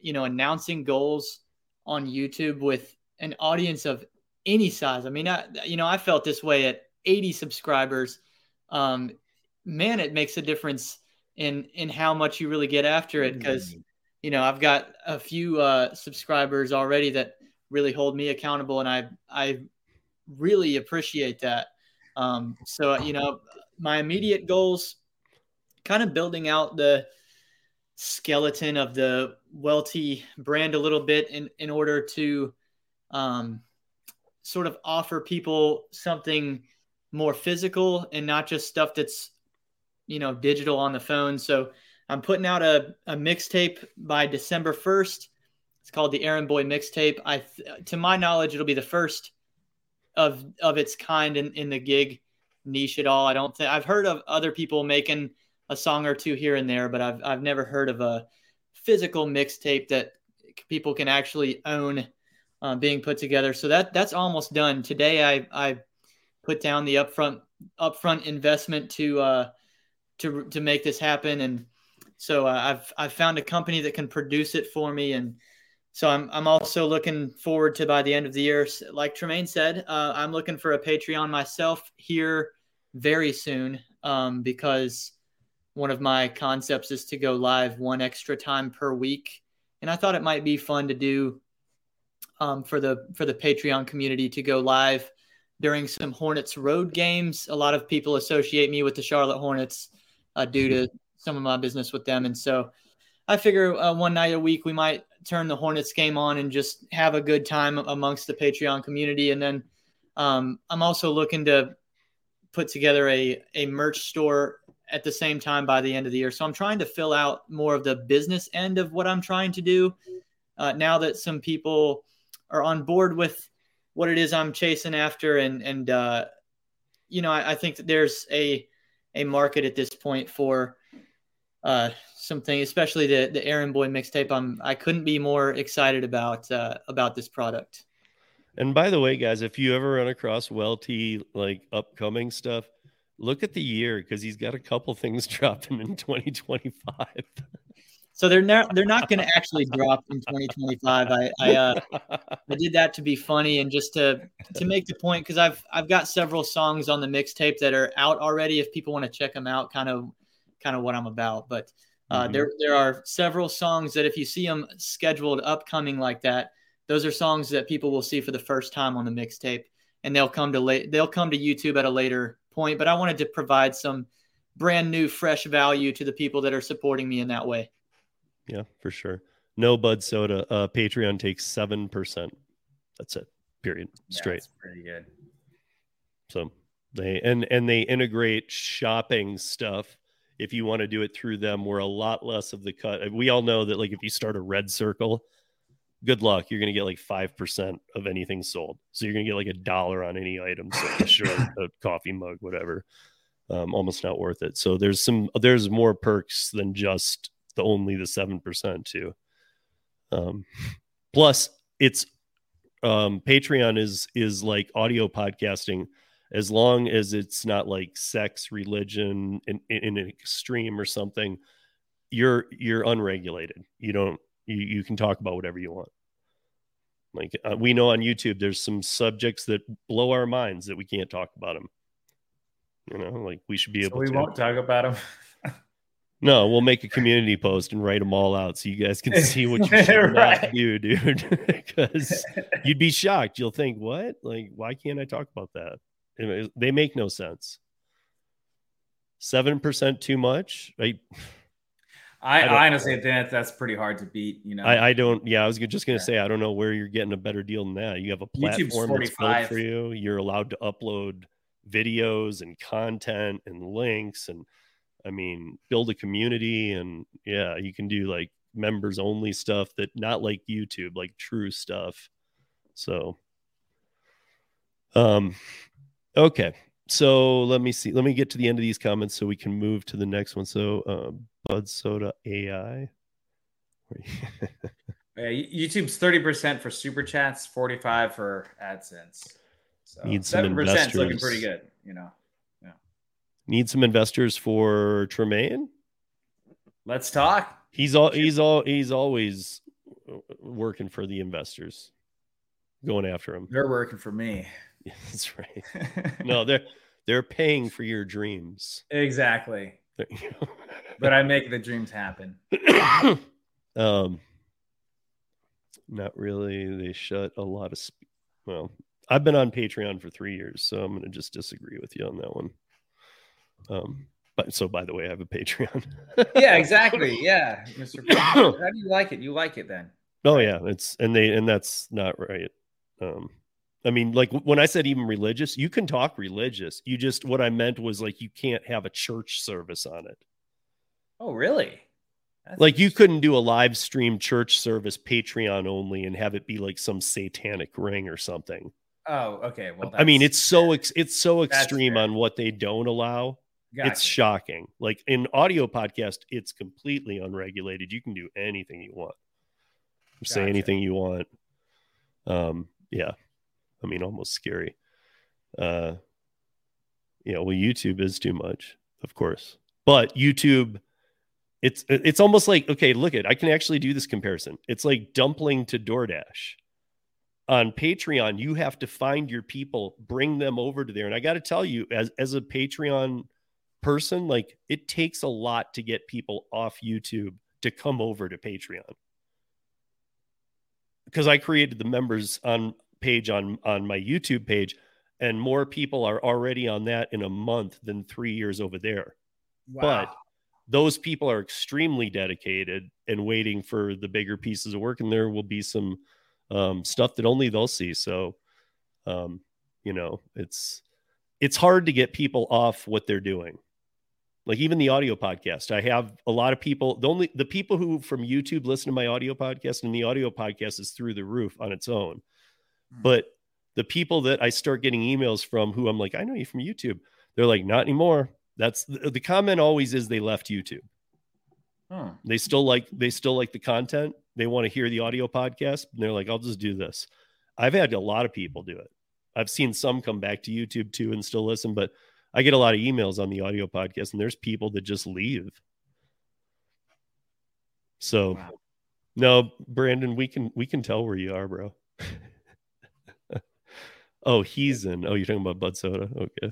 D: you know, announcing goals on YouTube with an audience of any size. I mean, I, you know, I felt this way at 80 subscribers. Um, man, it makes a difference in in how much you really get after it because you know I've got a few uh, subscribers already that really hold me accountable, and I I really appreciate that. Um, so you know, my immediate goals, kind of building out the skeleton of the Welte brand a little bit in in order to um, sort of offer people something more physical and not just stuff that's you know digital on the phone. So I'm putting out a, a mixtape by December 1st. It's called the Errand Boy mixtape. I, to my knowledge, it'll be the first of of its kind in, in the gig niche at all. I don't think I've heard of other people making a song or two here and there, but I've I've never heard of a physical mixtape that people can actually own uh, being put together. So that that's almost done. Today, I I put down the upfront upfront investment to uh, to to make this happen, and so uh, I've I've found a company that can produce it for me, and so I'm I'm also looking forward to by the end of the year, like Tremaine said, uh, I'm looking for a Patreon myself here very soon um, because one of my concepts is to go live one extra time per week, and I thought it might be fun to do um, for the for the Patreon community to go live during some Hornets road games. A lot of people associate me with the Charlotte Hornets uh, due to some of my business with them, and so I figure uh, one night a week we might turn the Hornets game on and just have a good time amongst the Patreon community. And then um, I'm also looking to put together a a merch store at the same time by the end of the year. So I'm trying to fill out more of the business end of what I'm trying to do. Uh, now that some people are on board with what it is I'm chasing after, and and uh, you know, I, I think that there's a a market at this point for uh, something, especially the the Errand Boy mixtape. I'm I couldn't be more excited about uh, about this product.
A: And by the way, guys, if you ever run across Welte like upcoming stuff, look at the year because he's got a couple things dropping in 2025.
D: So they're not they're not going to actually drop in 2025. I I, uh, I did that to be funny and just to to make the point because I've I've got several songs on the mixtape that are out already. If people want to check them out, kind of kind of what I'm about. But uh, mm-hmm. there there are several songs that if you see them scheduled upcoming like that, those are songs that people will see for the first time on the mixtape, and they'll come to late they'll come to YouTube at a later point. But I wanted to provide some brand new, fresh value to the people that are supporting me in that way.
A: Yeah, for sure. No Bud Soda. Uh, Patreon takes seven percent. That's it. Period. Straight.
C: That's pretty good.
A: So they and and they integrate shopping stuff. If you want to do it through them, we're a lot less of the cut. We all know that, like, if you start a red circle, good luck. You're going to get like 5% of anything sold. So you're going to get like a dollar on any item. So a shirt, a coffee mug, whatever. Um, almost not worth it. So there's some, there's more perks than just the only the 7% too. Um, plus it's, um, Patreon is, is like audio podcasting as long as it's not like sex, religion in, in an extreme or something, you're, you're unregulated. You don't, you, you can talk about whatever you want. Like uh, we know on YouTube, there's some subjects that blow our minds that we can't talk about them. You know, like we should be able.
C: So we
A: to.
C: won't talk about them.
A: no, we'll make a community post and write them all out so you guys can see what you should right. not do, dude. because you'd be shocked. You'll think, "What? Like, why can't I talk about that?" They make no sense. Seven percent too much. I
C: I, I honestly think that's pretty hard to beat. You know,
A: I, I don't. Yeah, I was just gonna yeah. say I don't know where you're getting a better deal than that. You have a platform that's built for you. You're allowed to upload videos and content and links, and I mean, build a community, and yeah, you can do like members only stuff that not like YouTube, like true stuff. So, um, okay. So let me see. Let me get to the end of these comments so we can move to the next one. So, um, Bud Soda AI.
C: yeah, YouTube's 30% for super chats, 45 for AdSense. So
A: 7% investors.
C: looking pretty good, you know.
A: Need some investors for Tremaine?
C: Let's talk.
A: He's all he's all he's always working for the investors. Going after him.
C: They're working for me.
A: Yeah, that's right. no, they're they're paying for your dreams.
C: Exactly. but I make the dreams happen.
A: um, not really. They shut a lot of. Sp- well, I've been on Patreon for three years, so I'm going to just disagree with you on that one. Um, but so by the way, I have a Patreon.
C: yeah, exactly. Yeah, Mr. How do you like it? You like it then?
A: Oh yeah, it's and they and that's not right. Um, I mean, like when I said even religious, you can talk religious. You just what I meant was like you can't have a church service on it.
C: Oh, really?
A: That's like you couldn't do a live stream church service Patreon only and have it be like some satanic ring or something.
C: Oh, okay. Well,
A: I mean, it's so ex- it's so extreme on what they don't allow. Gotcha. It's shocking. Like in audio podcast, it's completely unregulated. You can do anything you want, gotcha. say anything you want. Um, yeah. I mean, almost scary. Uh, you know, well, YouTube is too much, of course, but YouTube, it's it's almost like okay, look at I can actually do this comparison. It's like dumpling to DoorDash. On Patreon, you have to find your people, bring them over to there, and I got to tell you, as as a Patreon person, like it takes a lot to get people off YouTube to come over to Patreon because I created the members on page on on my YouTube page, and more people are already on that in a month than three years over there. Wow. But those people are extremely dedicated and waiting for the bigger pieces of work and there will be some um, stuff that only they'll see so um, you know it's it's hard to get people off what they're doing like even the audio podcast. I have a lot of people the only the people who from youtube listen to my audio podcast and the audio podcast is through the roof on its own.
C: Hmm.
A: but the people that i start getting emails from who i'm like i know you from youtube they're like not anymore. That's the, the comment always is they left youtube.
C: Hmm.
A: they still like they still like the content. They want to hear the audio podcast. And they're like i'll just do this. I've had a lot of people do it. I've seen some come back to youtube too and still listen but i get a lot of emails on the audio podcast and there's people that just leave so
C: Wow.
A: no brandon we can we can tell where you are bro oh he's in oh you're talking about bud soda okay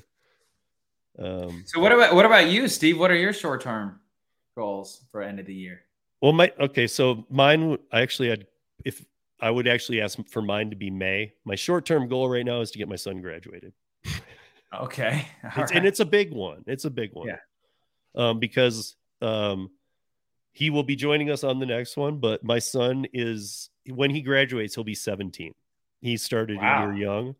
A: um
C: So what about what about you, Steve? What are your short term goals for end of the year?
A: Well, my okay, so mine I actually had if I would actually ask for mine to be May. My short term goal right now is to get my son graduated.
C: Okay.
A: It's,
C: right.
A: And it's a big one. It's a big one.
C: Yeah.
A: Um, because um, he will be joining us on the next one, but my son is when he graduates, he'll be 17. He started
C: Wow.
A: a year young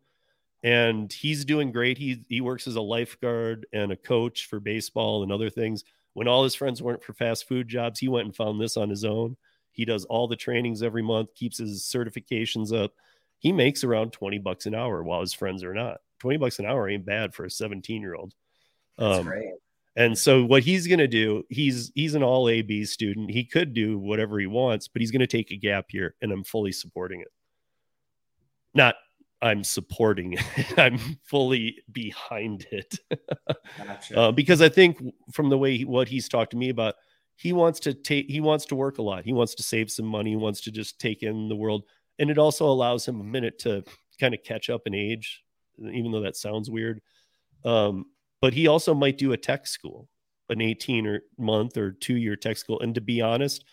A: and he's doing great. He he works as a lifeguard and a coach for baseball and other things. When all his friends weren't for fast food jobs, he went and found this on his own. He does all the trainings every month, keeps his certifications up. He makes around 20 bucks an hour while his friends are not. 20 bucks an hour ain't bad for a 17 year old.
C: That's
A: Um,
C: great.
A: and so what he's going to do, he's he's an all AB student. He could do whatever he wants, but he's going to take a gap year and I'm fully supporting it. Not I'm supporting it. I'm fully behind it.
C: Gotcha.
A: uh, because I think from the way he, what he's talked to me about, he wants to take he wants to work a lot. He wants to save some money. He wants to just take in the world, and it also allows him a minute to kind of catch up in age, even though that sounds weird. Um, but he also might do a tech school, an 18 or month or two year tech school. And to be honest,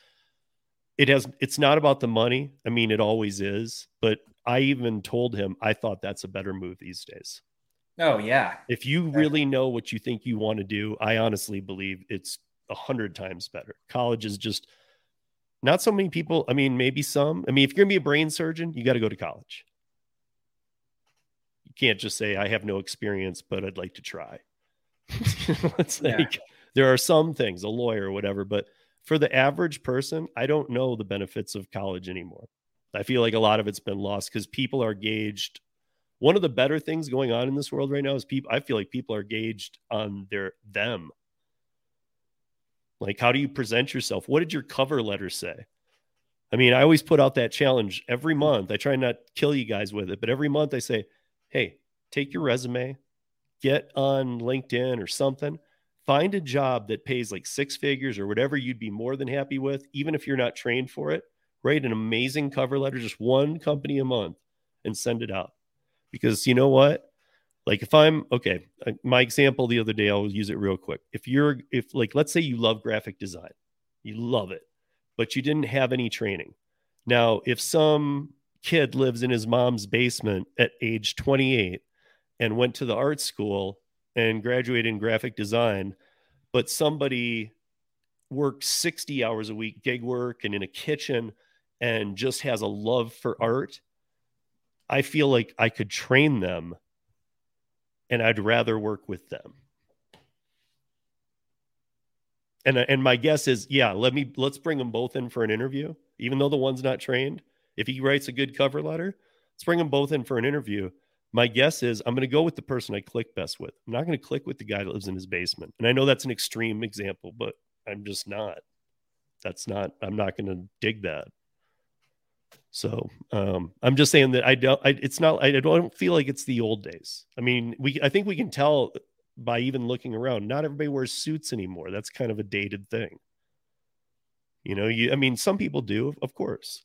A: it has it's not about the money. I mean, it always is, but I even told him I thought that's a better move these days
C: oh yeah.
A: if you really know what you think you want to do i honestly believe it's a hundred times better college is just not so many people i mean maybe some i mean if you're gonna be a brain surgeon you got to go to college can't just say i have no experience but i'd like to try. It's
C: Yeah.
A: like there are some things a lawyer or whatever but for the average person i don't know the benefits of college anymore. I feel like a lot of it's been lost because people are gauged. One of the better things going on in this world right now is people i feel like people are gauged on their them. Like how do you present yourself? What did your cover letter say? I mean i always put out that challenge every month. I try not to kill you guys with it but every month i say hey take your resume get on linkedin or something find a job that pays like six figures or whatever you'd be more than happy with even if you're not trained for it write an amazing cover letter just one company a month and send it out. Because you know what? Like if i'm okay uh, my example the other day i'll use it real quick. If you're if like let's say you love graphic design you love it but you didn't have any training. Now if some kid lives in his mom's basement at age 28 and went to the art school and graduated in graphic design but somebody works 60 hours a week gig work and in a kitchen and just has a love for art I feel like I could train them and I'd rather work with them. And and my guess is, yeah, let me let's bring them both in for an interview, even though the one's not trained. If he writes a good cover letter, let's bring them both in for an interview. My guess is I'm going to go with the person I click best with. I'm not going to click with the guy that lives in his basement. And I know that's an extreme example, but I'm just not. That's not. I'm not going to dig that. So um, I'm just saying that I don't. I, it's not. I don't feel like it's the old days. I mean, we. I think we can tell by even looking around. Not everybody wears suits anymore. That's kind of a dated thing. You know, you. I mean, some people do, of course,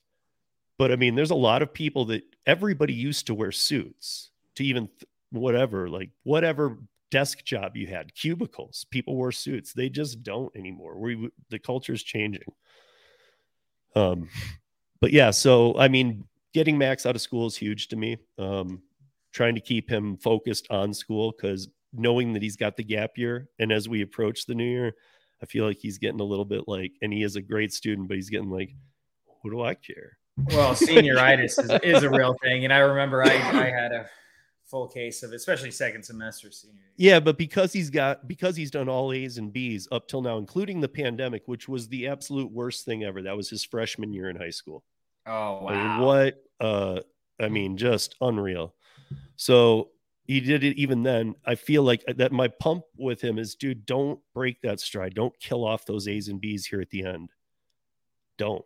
A: but I mean, there's a lot of people that everybody used to wear suits to even th- whatever, like whatever desk job you had, cubicles. People wore suits. They just don't anymore. We the culture's changing. Um, but yeah, so I mean, getting Max out of school is huge to me. Um, trying to keep him focused on school because knowing that he's got the gap year, and as we approach the new year, I feel like he's getting a little bit like, and he is a great student, but he's getting like, what do I care?
C: Well, senioritis is, is a real thing, and I remember I, I had a full case of, it, especially second semester senior.
A: Yeah, but because he's got because he's done all A's and B's up till now, including the pandemic, which was the absolute worst thing ever. That was his freshman year in high school.
C: Oh
A: I mean,
C: wow!
A: what uh I mean, just unreal. So he did it even then. I feel like that my pump with him is, dude, don't break that stride. Don't kill off those A's and B's here at the end. Don't.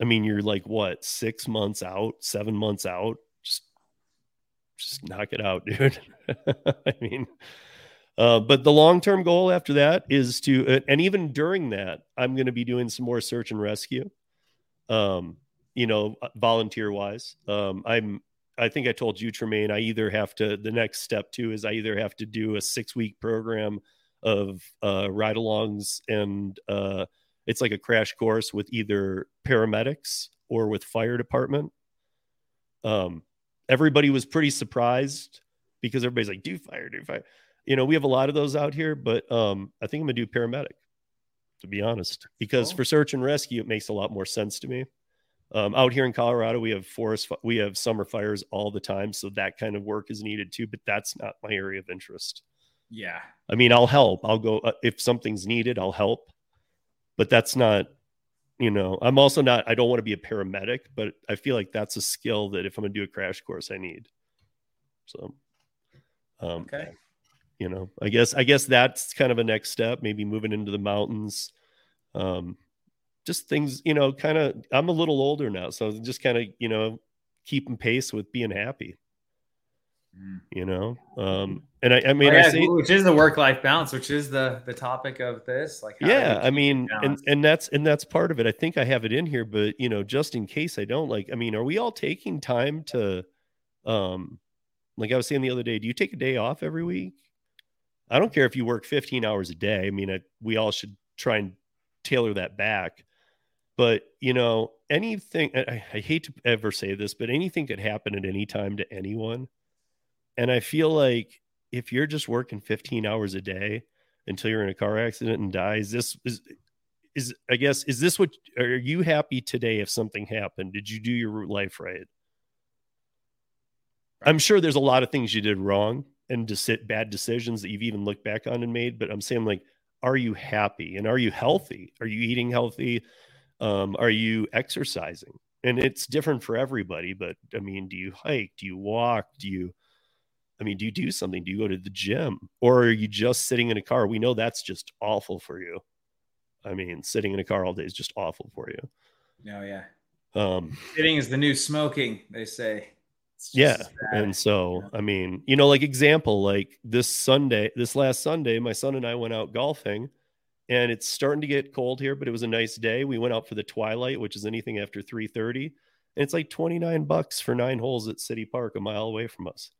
A: I mean, you're like what, six months out, seven months out? Just just knock it out, dude. I mean, uh, but the long term goal after that is to, uh, and even during that, I'm going to be doing some more search and rescue. Um, you know, volunteer wise. Um, I'm, I think I told you, Tremaine, I either have to, the next step too is I either have to do a six week program of uh, ride alongs and uh, it's like a crash course with either paramedics or with fire department. Um, everybody was pretty surprised because everybody's like, do fire, do fire. You know, we have a lot of those out here, but um, I think I'm gonna do paramedic, to be honest, because
C: Cool.
A: for search and rescue, it makes a lot more sense to me. Um, out here in Colorado, we have forest, we have summer fires all the time, so that kind of work is needed too. But that's not my area of interest.
C: yeah,
A: I mean, I'll help. I'll go uh, if something's needed. I'll help, but that's not. You know, I'm also not. I don't want to be a paramedic, but I feel like that's a skill that if I'm gonna do a crash course, I need. So, um,
C: okay.
A: you know, I guess I guess that's kind of a next step. Maybe moving into the mountains. Um, just things, you know, kind of. I'm a little older now, so just kind of, you know, keeping pace with being happy.
C: Mm.
A: You know, um, and I, I mean,
C: Oh,
A: I
C: yeah,
A: say,
C: which is the work life balance, which is the the topic of this. Like, how
A: yeah i mean and and that's and that's part of it. I think i have it in here but you know just in case i don't like i mean are we all taking time to um like i was saying the other day do you take a day off every week? I don't care if you work 15 hours a day. I mean I, we all should try and tailor that back. But you know anything I, I hate to ever say this but anything could happen at any time to anyone and i feel like if you're just working 15 hours a day until you're in a car accident and die is this is is i guess is this what are you happy today if something happened? Did you do your life right? I'm sure there's a lot of things you did wrong and bad decisions that you've even looked back on and made but i'm saying like are you happy and are you healthy? Are you eating healthy? Um, are you exercising? And it's different for everybody but i mean do you hike? Do you walk? Do you I mean, do you do something? Do you go to the gym or are you just sitting in a car? We know that's just awful for you. I mean, sitting in a car all day is just awful for you.
C: no, yeah,
A: Um,
C: sitting is the new smoking. They say.
A: Yeah.
C: as bad.
A: And so, I mean, you know, like example, like this Sunday, this last Sunday, my son and I went out golfing and it's starting to get cold here, but it was a nice day. We went out for the twilight, which is anything after 3:30, and it's like 29 bucks for nine holes at City Park, a mile away from us.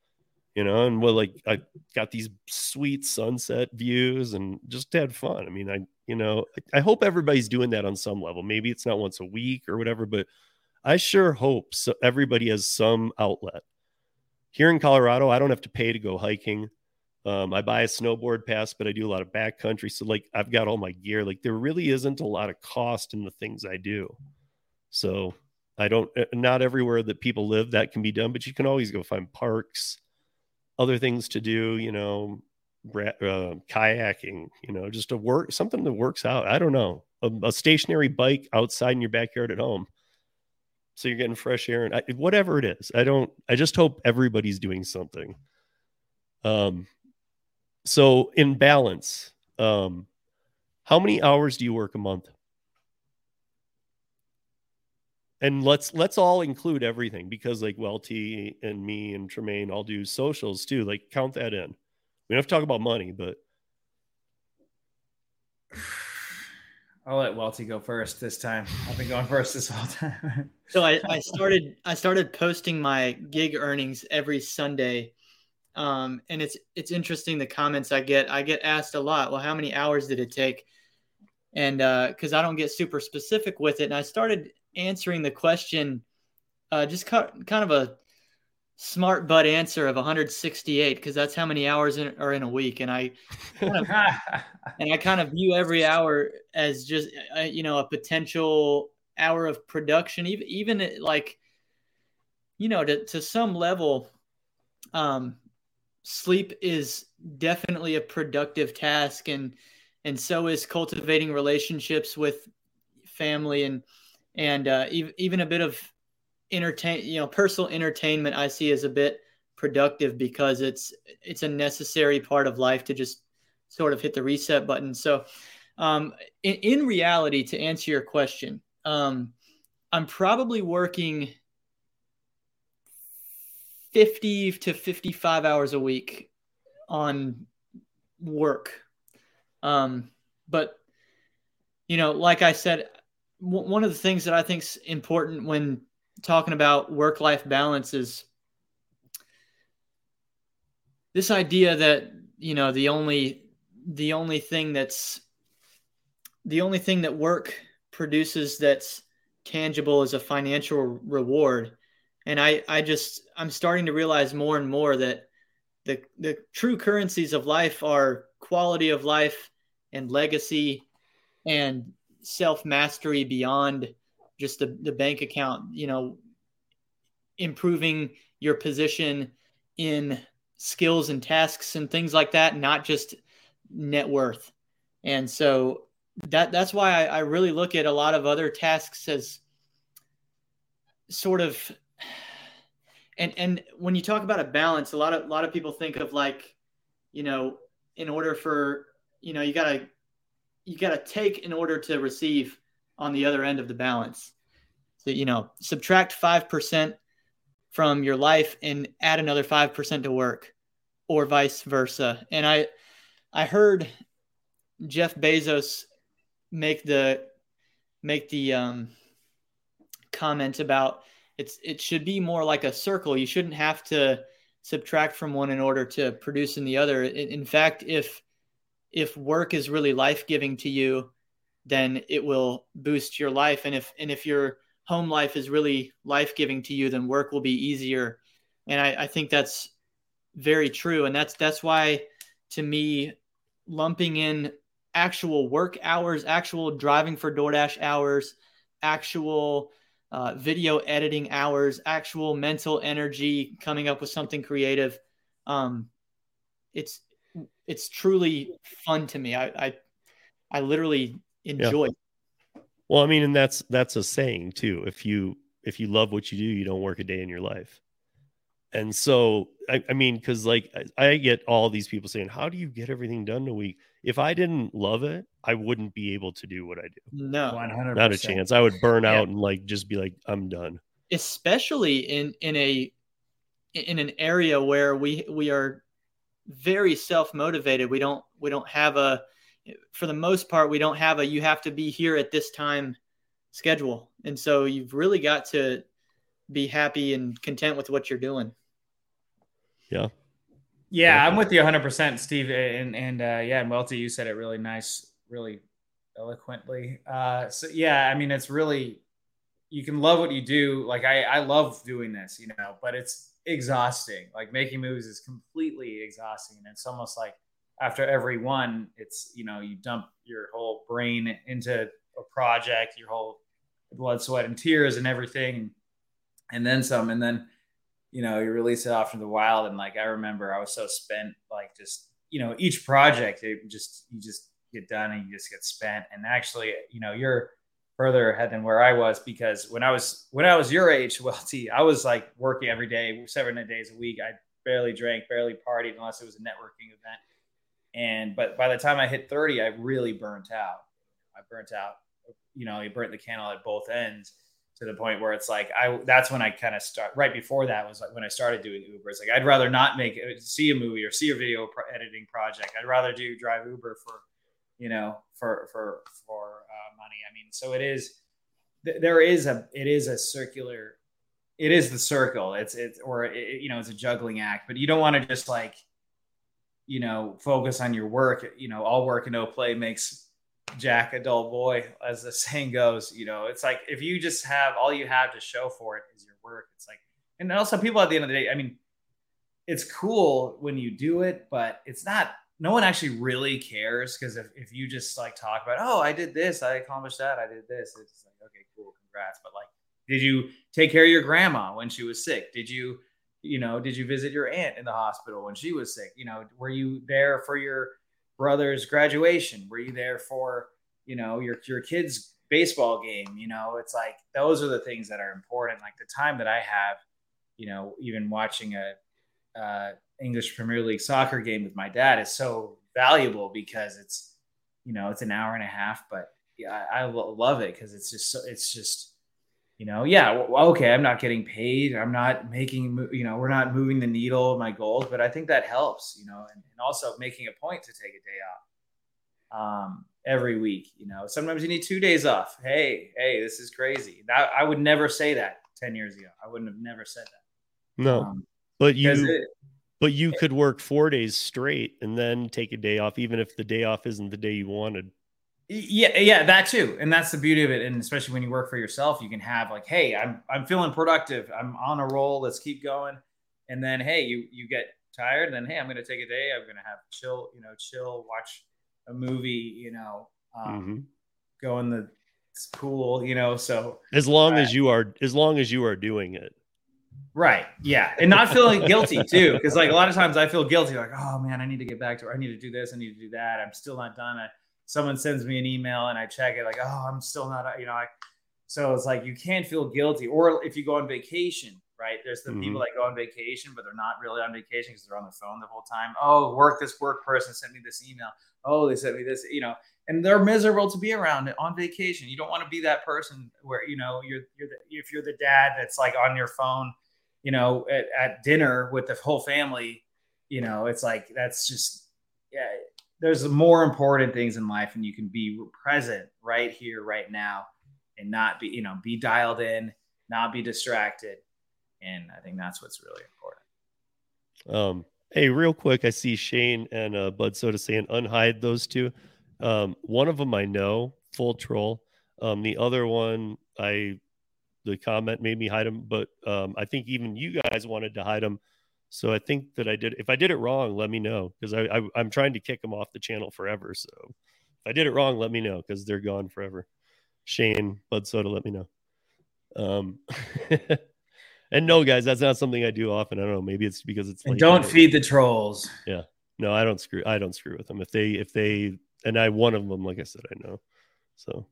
A: You know, and well, like I got these sweet sunset views and just had fun. I mean, I, you know, I hope everybody's doing that on some level. Maybe it's not once a week or whatever, but I sure hope so everybody has some outlet. Here in Colorado, I don't have to pay to go hiking. Um, I buy a snowboard pass, but I do a lot of backcountry. So, like, I've got all my gear. Like, there really isn't a lot of cost in the things I do. So, I don't, uh, not everywhere that people live that can be done, but you can always go find parks, other things to do, you know, uh, kayaking, you know, just a work something that works out. I don't know, a, a stationary bike outside in your backyard at home. So you're getting fresh air and I, whatever it is. I don't, I just hope everybody's doing something. Um, so in balance, um, how many hours do you work a month? And let's let's all include everything because like Welte and me and Tremaine all do socials too. Like count that in. We don't have to talk about money, but
C: I'll let Welte go first this time. I've been going first this whole time.
D: So I, I started I started posting my gig earnings every Sunday. Um, and it's it's interesting the comments I get. I get asked a lot, well, how many hours did it take? And because I don't get super specific with it, and I started answering the question, uh, just kind kind of a smart butt answer of 168 because that's how many hours in, are in a week, and I kind of and I kind of view every hour as just uh, you know a potential hour of production, even even like you know to to some level. Um, sleep is definitely a productive task, and and so is cultivating relationships with family and and uh, even a bit of entertain you know personal entertainment i see as a bit productive because it's it's a necessary part of life to just sort of hit the reset button. So um, in, in reality to answer your question um, i'm probably working 50 to 55 hours a week on work. Um, but you know like i said w- one of the things that i think is important when talking about work life balance is this idea that you know the only the only thing that's the only thing that work produces that's tangible is a financial reward. And i i just i'm starting to realize more and more that the the true currencies of life are quality of life and legacy and self mastery beyond just the, the bank account, you know, improving your position in skills and tasks and things like that, not just net worth. And so that that's why I, I really look at a lot of other tasks as sort of and and when you talk about a balance, a lot of a lot of people think of like, you know, in order for you know, you gotta you gotta take in order to receive on the other end of the balance. So, you know, subtract 5% from your life and add another 5% to work or vice versa. And I, I heard Jeff Bezos make the, make the, um, comment about it's, it should be more like a circle. You shouldn't have to subtract from one in order to produce in the other. In fact, if, if work is really life-giving to you, then it will boost your life. And if and if your home life is really life-giving to you, then work will be easier. And I, I think that's very true. And that's that's why to me, lumping in actual work hours, actual driving for DoorDash hours, actual uh, video editing hours, actual mental energy, coming up with something creative. Um, it's it's truly fun to me. I I, I literally enjoy.
A: Yeah. Well, I mean, and that's that's a saying too. If you if you love what you do, you don't work a day in your life. And so, I, I mean, because like I, I, get all these people saying, "How do you get everything done in a week?" If I didn't love it, I wouldn't be able to do what I do.
D: No,
C: 100%.
A: not a chance. I would burn out and like just be like, "I'm done."
D: Especially in in a in an area where we we are very self motivated. We don't we don't have a for the most part, we don't have a you have to be here at this time schedule. And so you've really got to be happy and content with what you're doing.
A: Yeah.
C: Yeah, I'm with you 100%, Steve. And, and uh, yeah, and Welte, you said it really nice, really eloquently. Uh, so, yeah, I mean, it's really, you can love what you do. Like, I, I love doing this, you know, but it's exhausting. Like, making movies is completely exhausting. And it's almost like, after every one, it's you know you dump your whole brain into a project, your whole blood, sweat, and tears, and everything, and then some, and then you know you release it off into the wild. And like I remember, I was so spent, like just you know each project, it just you just get done and you just get spent. And actually, you know you're further ahead than where I was because when I was when I was your age, well, T, I was like working every day, seven days a week. I barely drank, barely partied unless it was a networking event. And but by the time I hit 30, I really burnt out. I burnt out, you know, you burnt the candle at both ends to the point where it's like I that's when I kind of start right before that was like when I started doing Uber. It's like I'd rather not make see a movie or see a video editing project. I'd rather do drive Uber for you know for for for money. I mean, so it is there is a it is a circular it is the circle. It's it's or it, you know it's a juggling act, but you don't want to just like you know, focus on your work. You know, all work and no play makes Jack a dull boy, as the saying goes. You know, it's like if you just have all you have to show for it is your work. It's like, and also people at the end of the day, I mean, it's cool when you do it, but it's not. No one actually really cares because if, if you just like talk about, oh, I did this, I accomplished that, I did this, it's like, okay, cool, congrats. But like, did you take care of your grandma when she was sick? Did you, you know, did you visit your aunt in the hospital when she was sick? You know, were you there for your brother's graduation? Were you there for, you know, your your kid's baseball game? You know, it's like those are the things that are important. Like the time that I have, you know, even watching a uh, English Premier League soccer game with my dad is so valuable because it's, you know, it's an hour and a half, but yeah, I, I love it because it's just so, it's just, you know, yeah, well, okay, I'm not getting paid, I'm not making, you know, we're not moving the needle of my goals, but I think that helps, you know, and, and also making a point to take a day off um, every week. You know, sometimes you need two days off. Hey, hey, this is crazy. That, I would never say that ten years ago. I wouldn't have never said that.
A: No,
C: Um,
A: but you,
C: it-
A: but you could work four days straight and then take a day off, even if the day off isn't the day you wanted.
C: Yeah, yeah, that too. And that's the beauty of it. And especially when you work for yourself, you can have like, hey, I'm I'm feeling productive. I'm on a roll. Let's keep going. And then hey, you you get tired, and then hey, I'm gonna take a day. I'm gonna have chill, you know, chill, watch a movie, you know, um,
A: Mhm.
C: go in the pool, you know. So
A: As long
C: Right.
A: as you are, as long as you are doing it.
C: Right. Yeah. And not feeling guilty too. Cause like a lot of times I feel guilty, like, oh man, I need to get back to I need to do this, I need to do that. I'm still not done. I, someone sends me an email and I check it, like, oh, I'm still not, uh, you know, I so it's like you can't feel guilty. Or if you go on vacation, right? There's the people mm-hmm. that go on vacation, but they're not really on vacation because they're on the phone the whole time. Oh, work this work person sent me this email. Oh, they sent me this, you know, and they're miserable to be around on vacation. You don't want to be that person where you know you're you're the, if you're the dad that's like on your phone, you know, at, at dinner with the whole family. You know, it's like that's just yeah. There's more important things in life, and you can be present right here, right now, and not be you know be dialed in, not be distracted, and I think that's what's really important.
A: Um, hey, real quick, I see Shane and uh, Bud Soda saying unhide those two. Um, one of them I know, full troll. Um, the other one, I the comment made me hide them, but um, I think even you guys wanted to hide them. So I think that I did. If I did it wrong, let me know because I, I I'm trying to kick them off the channel forever. So if I did it wrong, let me know because they're gone forever. Shane, Bud Soda, let me know. Um, and no, guys, that's not something I do often. I don't know. Maybe it's because it's
C: don't
A: night.
C: feed the trolls. Yeah.
A: No, I don't screw. I don't screw with them. If they, if they, and I one of them, like I said, I know. So,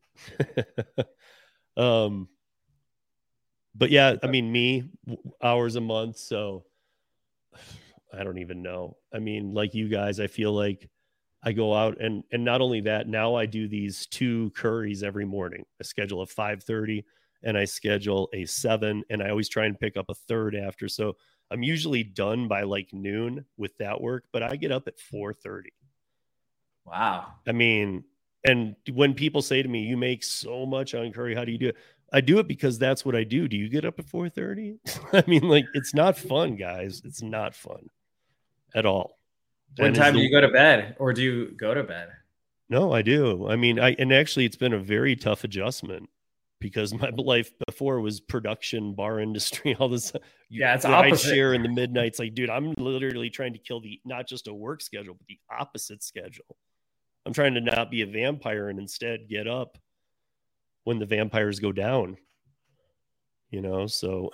A: um, but yeah, I mean, me hours a month. So I don't even know. I mean, like you guys, I feel like I go out and and not only that, now I do these two Curris every morning. I schedule a five thirty and I schedule a seven, and I always try and pick up a third after. So I'm usually done by like noon with that work, but I get up at 4:30.
C: Wow.
A: I mean, and when people say to me, "You make so much on Curri, how do you do it?" I do it because that's what I do. Do you get up at 4:30? I mean, like it's not fun, guys. It's not fun at all.
C: What
A: And
C: time do you go to bed, or do you go to bed?
A: No, I do. I mean, I and actually it's been a very tough adjustment because my life before was production, bar industry, all this.
C: Yeah, it's opposite.
A: share in the midnights. Like, dude, I'm literally trying to kill the not just a work schedule, but the opposite schedule. I'm trying to not be a vampire and instead get up when the vampires go down. You know, so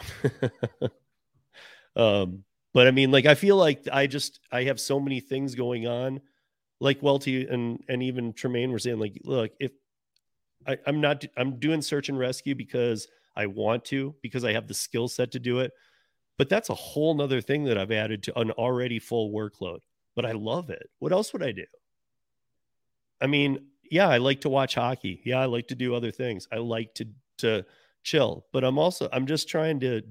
A: um, but I mean, like I feel like I just I have so many things going on like Welte and and even Tremain were saying, like, look, if I, I'm not, I'm doing search and rescue because I want to, because I have the skill set to do it. But that's a whole nother thing that I've added to an already full workload. But I love it. What else would I do? I mean, yeah, I like to watch hockey. Yeah, I like to do other things. I like to to chill. But I'm also I'm just trying to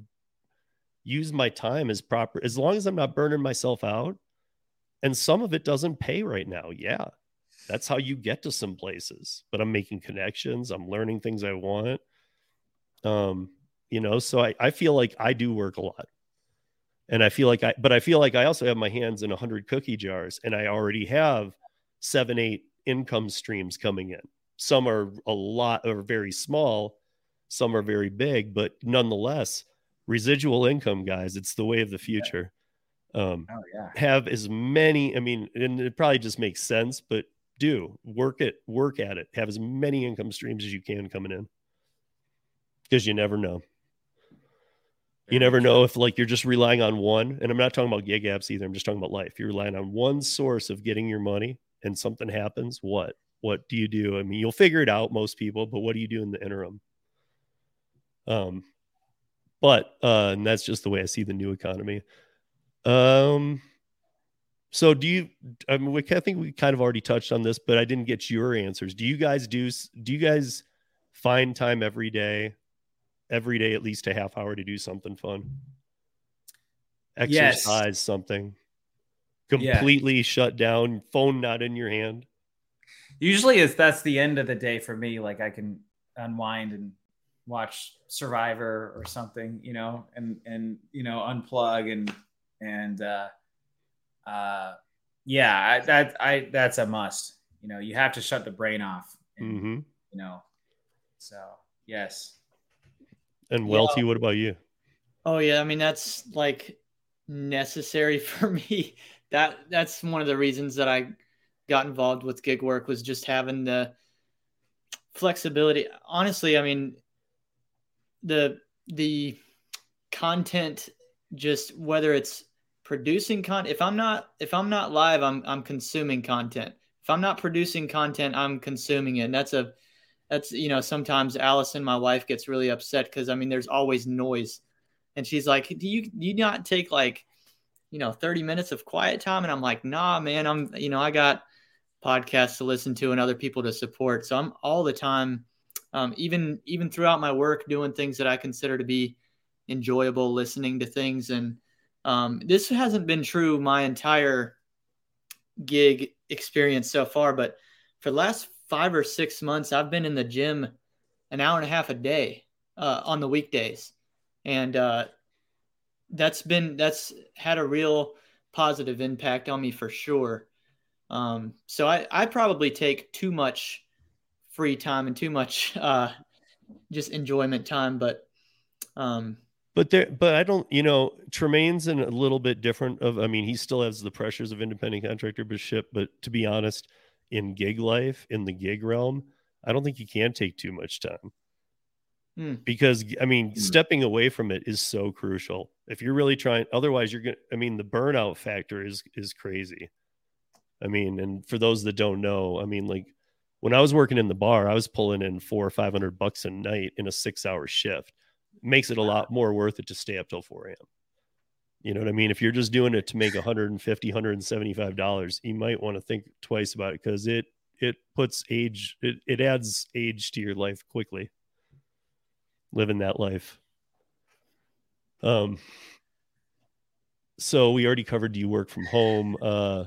A: use my time as proper as long as I'm not burning myself out and some of it doesn't pay right now yeah that's how you get to some places but i'm making connections i'm learning things i want um you know so i, I feel like i do work a lot and i feel like i but i feel like i also have my hands in 100 cookie jars and i already have seven eight income streams coming in some are a lot or very small some are very big but nonetheless residual income, guys. It's the way of the future. Um,
C: Oh yeah.
A: have as many. I mean, and it probably just makes sense, but do work it, work at it. Have as many income streams as you can coming in, because you never know. You never know if like you're just relying on one, and I'm not talking about gig apps either. I'm just talking about life. You're relying on one source of getting your money, and something happens. What? What do you do? I mean, you'll figure it out, most people, but what do you do in the interim? Um, but uh, and that's just the way I see the new economy. Um, so do you? I mean, we, I think we kind of already touched on this, but I didn't get your answers. Do you guys do? Do you guys find time every day, every day at least a half hour to do something fun?
C: Yes.
A: Exercise something.
C: Yeah.
A: Completely shut down, phone not in your hand.
C: Usually, it's that's the end of the day for me. Like I can unwind and watch Survivor or something, you know, and and you know unplug and and uh, uh, yeah, I, that I that's a must. You know, you have to shut the brain off. And,
A: hmm
C: You know, so yes.
A: And
D: Yeah.
A: What about you?
D: Oh yeah, I mean that's like necessary for me. That that's one of the reasons that I got involved with gig work was just having the flexibility. Honestly, I mean the the content just whether it's producing content if I'm not if I'm not live, I'm I'm consuming content. If I'm not producing content, I'm consuming it. And that's a that's you know sometimes Allison, my wife, gets really upset because I mean there's always noise and she's like do you do you not take like you know 30 minutes of quiet time and i'm like nah man i'm you know i got podcasts to listen to and other people to support. So i'm all the time um, even even throughout my work doing things that i consider to be enjoyable listening to things. And um, this hasn't been true my entire gig experience so far but for the last five or six months i've been in the gym an hour and a half a day uh, on the weekdays. And uh, that's been that's had a real positive impact on me for sure. Um, so I I probably take too much free time and too much uh, just enjoyment time, but um,
A: But there, but I don't, you know, Tremain's in a little bit different of, I mean, he still has the pressures of independent contractorship, but to be honest, in gig life, in the gig realm, I don't think you can take too much time.
D: Hmm.
A: Because I mean,
D: Hmm.
A: stepping away from it is so crucial. If you're really trying, otherwise you're gonna. I mean, the burnout factor is is crazy. I mean, and for those that don't know, I mean, like when I was working in the bar, I was pulling in four or five hundred bucks a night in a six hour shift. Makes it a lot more worth it to stay up till 4 a.m. You know what I mean? If you're just doing it to make 150, 175 dollars, you might want to think twice about it because it it puts age it, it adds age to your life quickly. Living that life. Um so we already covered do you work from home? Uh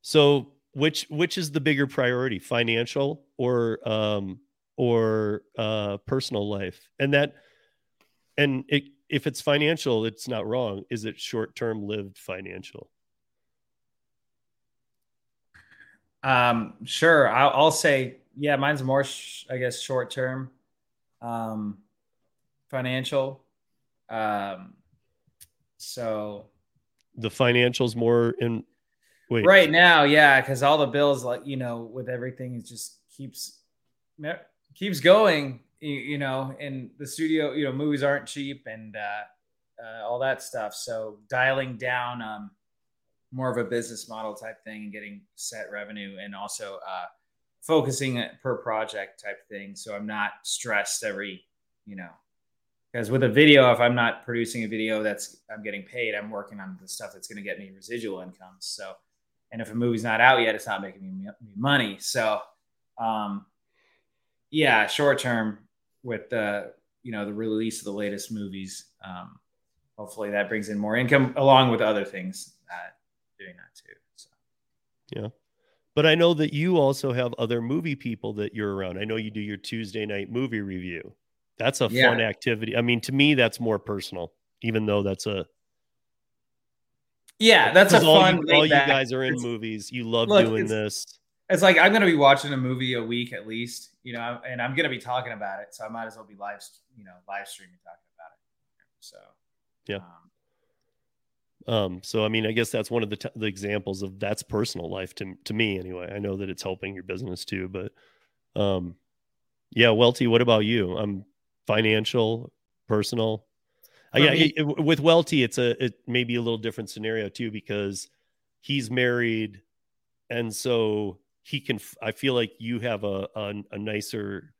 A: so which which is the bigger priority, financial or um or uh personal life? And that and it if it's financial, it's not wrong. Is it short-term lived financial?
C: Um, sure. I'll, I'll say, yeah, mine's more, sh- I guess, short term, um, financial. Um, so
A: The financials more in wait.
C: right now, yeah, because all the bills, like you know, with everything, it just keeps keeps going. You, you know, in the studio, you know, movies aren't cheap and uh, uh, all that stuff. So dialing down um, more of a business model type thing and getting set revenue, and also uh, focusing per project type thing. So I'm not stressed every, you know, because with a video, if I'm not producing a video that's I'm getting paid, I'm working on the stuff that's going to get me residual income. So, and if a movie's not out yet, it's not making me, money. So, um, yeah, short term with the you know the release of the latest movies, um, hopefully that brings in more income along with other things uh, doing that too. So.
A: But I know that you also have other movie people that you're around. I know you do your Tuesday night movie review. That's a
C: Yeah.
A: fun activity. I mean, to me, that's more personal, even though that's a
C: Yeah, that's a
A: all
C: fun.
A: You, all you guys are in
C: it's-
A: movies. You love
C: Look,
A: doing
C: it's-
A: this.
C: It's like I'm gonna be watching a movie a week at least, you know, and I'm gonna be talking about it, so I might as well be live, you know, live streaming talking about it. So
A: Yeah.
C: um,
A: Um, so I mean, I guess that's one of the, t- the examples of that's personal life to to me anyway. I know that it's helping your business too, but um, yeah, Welte, what about you? I'm um, financial, personal. Uh,
D: For
A: yeah,
D: me-
A: it- with Welte, it's a it may be a little different scenario too because he's married, and so he can. f- I feel like you have a a, a nicer,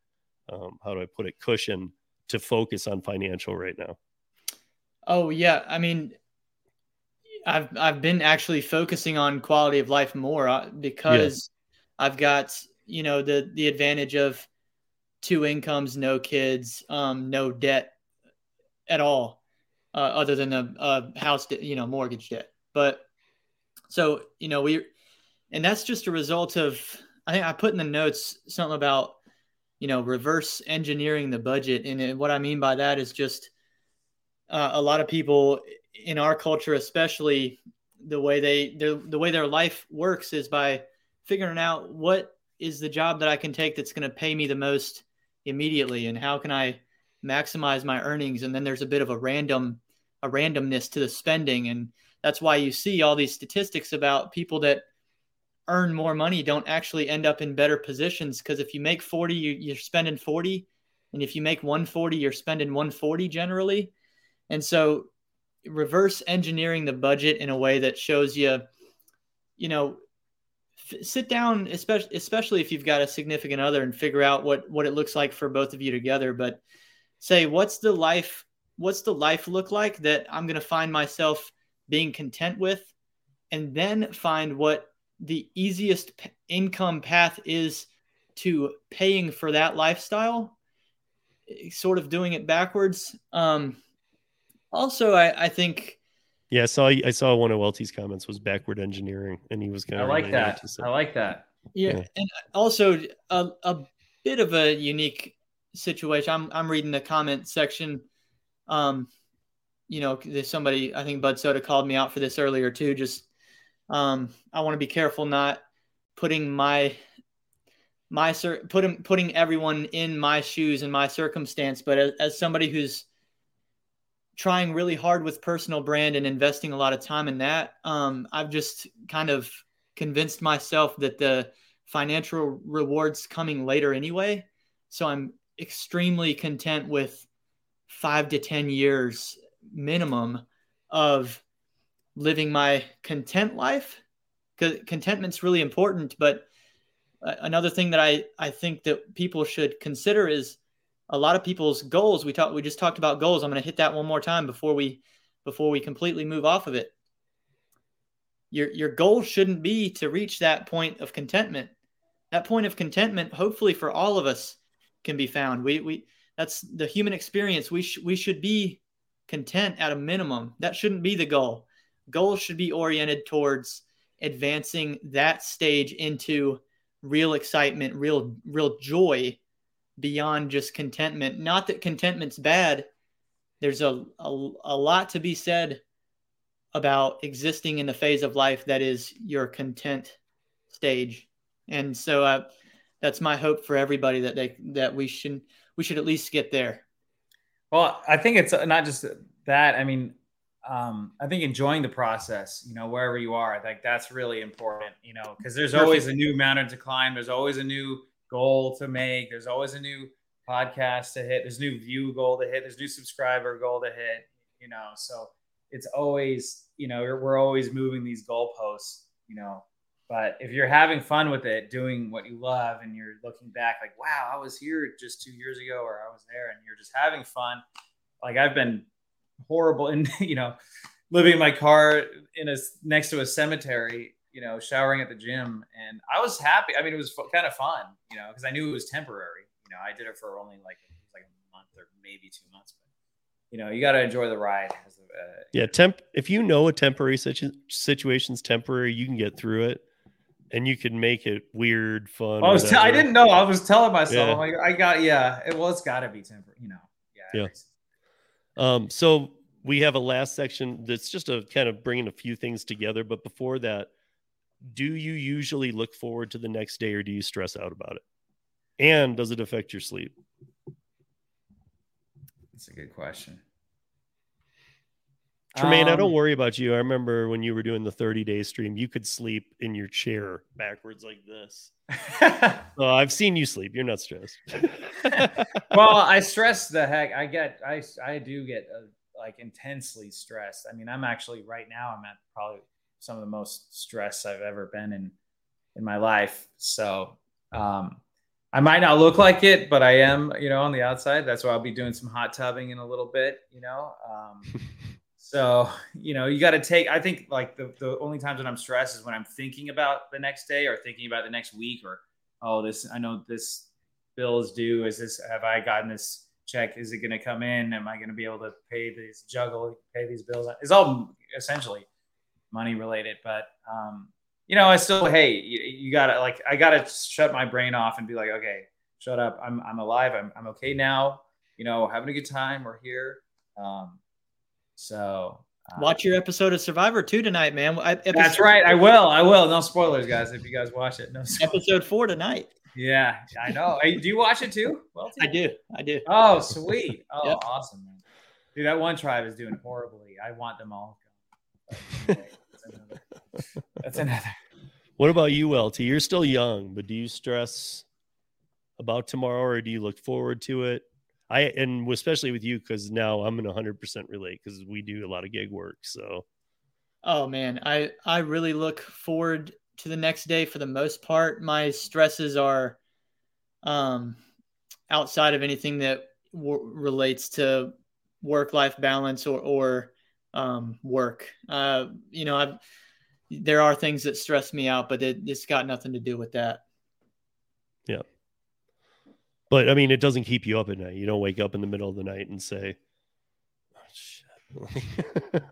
A: um, how do I put it, cushion to focus on financial right now.
D: Oh yeah, I mean, I've I've been actually focusing on quality of life more uh, because I've got you know the the advantage of two incomes, no kids, um, no debt at all, uh, other than a, a house, de- you know, mortgage debt. But so you know we, and that's just a result of I think I put in the notes something about you know reverse engineering the budget, and what I mean by that is just uh, a lot of people in our culture, especially the way they the way their life works is by figuring out what is the job that I can take that's going to pay me the most immediately, and how can I maximize my earnings. And then there's a bit of a random a randomness to the spending, and that's why you see all these statistics about people that earn more money don't actually end up in better positions. Because if you make 40 you, you're spending 40 and if you make 140 you're spending 140 generally. And so reverse engineering the budget in a way that shows you, you know, f- sit down, especially especially if you've got a significant other, and figure out what what it looks like for both of you together. But say, what's the life? What's the life look like that I'm going to find myself being content with, and then find what the easiest p- income path is to paying for that lifestyle. Sort of doing it backwards. Um, also, I, I think
A: Yeah, I saw I saw one of Welte's comments was backward engineering, and he was kind of.
C: I like that. I like that.
D: Yeah,
A: Yeah.
D: and also a, a bit of a unique situation. I'm I'm reading the comment section. Um, you know, there's somebody I think Bud Soda called me out for this earlier too. Just um, I want to be careful not putting my my cir- putting putting everyone in my shoes and my circumstance. But as, as somebody who's trying really hard with personal brand and investing a lot of time in that, um, I've just kind of convinced myself that the financial rewards coming later anyway. So I'm extremely content with five to 10 years minimum of living my content life. Contentment's really important. But uh, another thing that I, I think that people should consider is a lot of people's goals. We talked, we just talked about goals. I'm going to hit that one more time before we, before we completely move off of it. Your your goal shouldn't be to reach that point of contentment. That point of contentment hopefully for all of us can be found. We we that's the human experience. We sh- we should be content at a minimum. That shouldn't be the goal. Goals should be oriented towards advancing that stage into real excitement real real joy beyond just contentment not that contentment's bad there's a, a, a lot to be said about existing in the phase of life that is your content stage and so uh, that's my hope for everybody that they that we should we should at least get there
C: Well, I think it's not just that. I mean, um, I think enjoying the process, you know, wherever you are, like that's really important, you know, because there's always a new mountain to climb. There's always a new goal to make. There's always a new podcast to hit. There's new view goal to hit. There's new subscriber goal to hit, you know, so it's always, you know, we're, always moving these goalposts, you know, but if you're having fun with it, doing what you love, and you're looking back like, wow, I was here just two years ago, or I was there, and you're just having fun. Like I've been horrible in, you know, living in my car in a next to a cemetery, you know, showering at the gym, and I was happy. I mean, it was f- kind of fun, you know, because I knew it was temporary. You know, I did it for only like like a month or maybe two months, but you know, you got to enjoy the ride. As a, uh,
A: Yeah, temp. If you know a temporary situ- situation's temporary, you can get through it, and you can make it weird, fun.
C: I was. T- I didn't know. I was telling myself,
A: Yeah.
C: I'm like, I got. Yeah. It, well, it's got to be temporary. You know. Yeah.
A: Yeah. Um, so we have a last section that's just a kind of bringing a few things together. But before that, do you usually look forward to the next day, or do you stress out about it? And does it affect your sleep?
C: That's a good question.
A: Tremain, I don't
C: Um,
A: worry about you. I remember when you were doing the 30 day stream, you could sleep in your chair backwards like this. So I've seen you sleep. You're not stressed.
C: well, I stress the heck. I get, I, I do get uh, like intensely stressed. I mean, I'm actually right now. I'm at probably some of the most stressed I've ever been in in my life. So, um, I might not look like it, but I am. You know, on the outside. That's why I'll be doing some hot tubbing in a little bit. You know. Um, so you know, you got to take. I think like the the only times when I'm stressed is when I'm thinking about the next day or thinking about the next week or oh this I know this bill is due. Is this have I gotten this check? Is it going to come in? Am I going to be able to pay these juggle pay these bills? It's all essentially money related, but um, you know, I still hey, you, you gotta like I gotta shut my brain off and be like, okay, shut up. I'm I'm alive. I'm I'm okay now. You know, having a good time. We're here. Um, so uh,
D: Watch your episode of Survivor 2 tonight, man. I-
C: That's right. I will. I will. No spoilers, guys. If you guys watch it, no. Spoilers.
D: Episode 4 tonight.
C: Yeah, I know. Hey, do you watch it too? Well,
D: I do. I do.
C: Oh, sweet. Oh,
D: Yep.
C: awesome, man. Dude, that one tribe is doing horribly. I want them all. That's another. That's another.
A: what about you, LT? You're still young, but do you stress about tomorrow or do you look forward to it? I and especially with you because now I'm in 100% relate because we do a lot of gig work. So
D: Oh man, I I really look forward to the next day for the most part. My stresses are um outside of anything that w- relates to work life balance or or um work. Uh you know, I've there are things that stress me out, but it, it's got nothing to do with that. Yeah.
A: But I mean, it doesn't keep you up at night. You don't wake up in the middle of the night and say.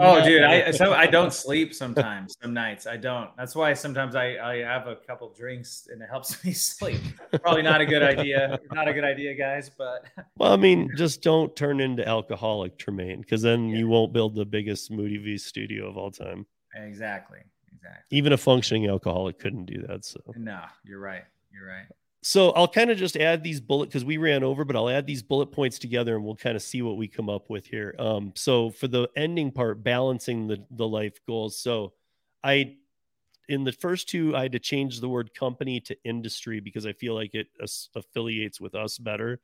A: Oh,
C: dude, I so I don't sleep sometimes. Some nights I don't. That's why sometimes I I have a couple drinks and it helps me sleep. Probably not a good idea. Not a good idea, guys. But
A: well, I mean, just don't turn into alcoholic, Tremain, because then
C: Yeah.
A: you won't build the biggest Moody V studio of all time.
C: exactly, exactly.
A: Even a functioning alcoholic couldn't do that. So,
C: No, you're right. You're right.
A: So I'll kind of just add these bullet because we ran over, but I'll add these bullet points together and we'll kind of see what we come up with here. Um, so for the ending part, balancing the the life goals. So I in the first two, I had to change the word company to industry because I feel like it as- affiliates with us better.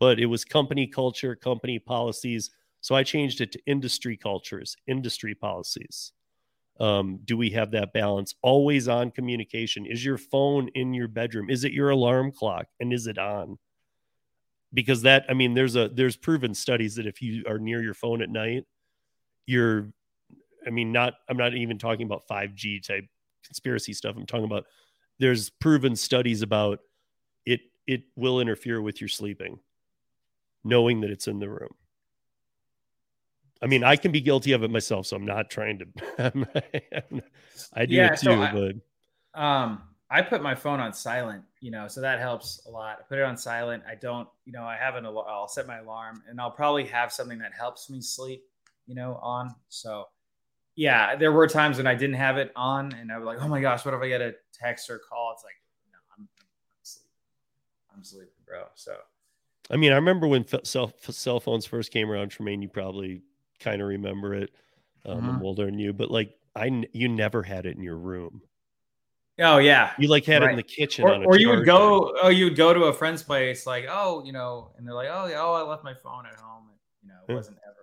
A: But it was company culture, company policies. So I changed it to industry cultures, industry policies. Um, do we have that balance? Always on communication. Is your phone in your bedroom? Is it your alarm clock? And is it on? Because that, I mean, there's a there's proven studies that if you are near your phone at night, you're I mean, not I'm not even talking about 5G type conspiracy stuff. I'm talking about there's proven studies about it it will interfere with your sleeping, knowing that it's in the room. I mean, I can be guilty of it myself, so I'm not trying to. I'm, do
C: Yeah,
A: it too,
C: so I-
A: but
C: Um, I put my phone on silent, you know, so that helps a lot. I put it on silent. I don't, you know, I have an alarm. I'll set my alarm, and I'll probably have something that helps me sleep, you know, on. So, yeah, there were times when I didn't have it on, and I was like, oh my gosh, what if I get a text or call? It's like, no, I'm, I'm sleeping. I'm sleeping, bro. So,
A: I mean, I remember when cell cell phones first came around. Tremain, you probably kind of remember it. Um, I'm
C: Mhm.
A: older than you, but like I, you never had it in your room.
C: oh yeah,
A: You like had it in the kitchen,
C: or,
A: on a
C: or you would
A: charger.
C: go oh you would go to a friend's place like oh you know and they're like oh yeah oh i left my phone at home and you know it
A: Yeah.
C: wasn't ever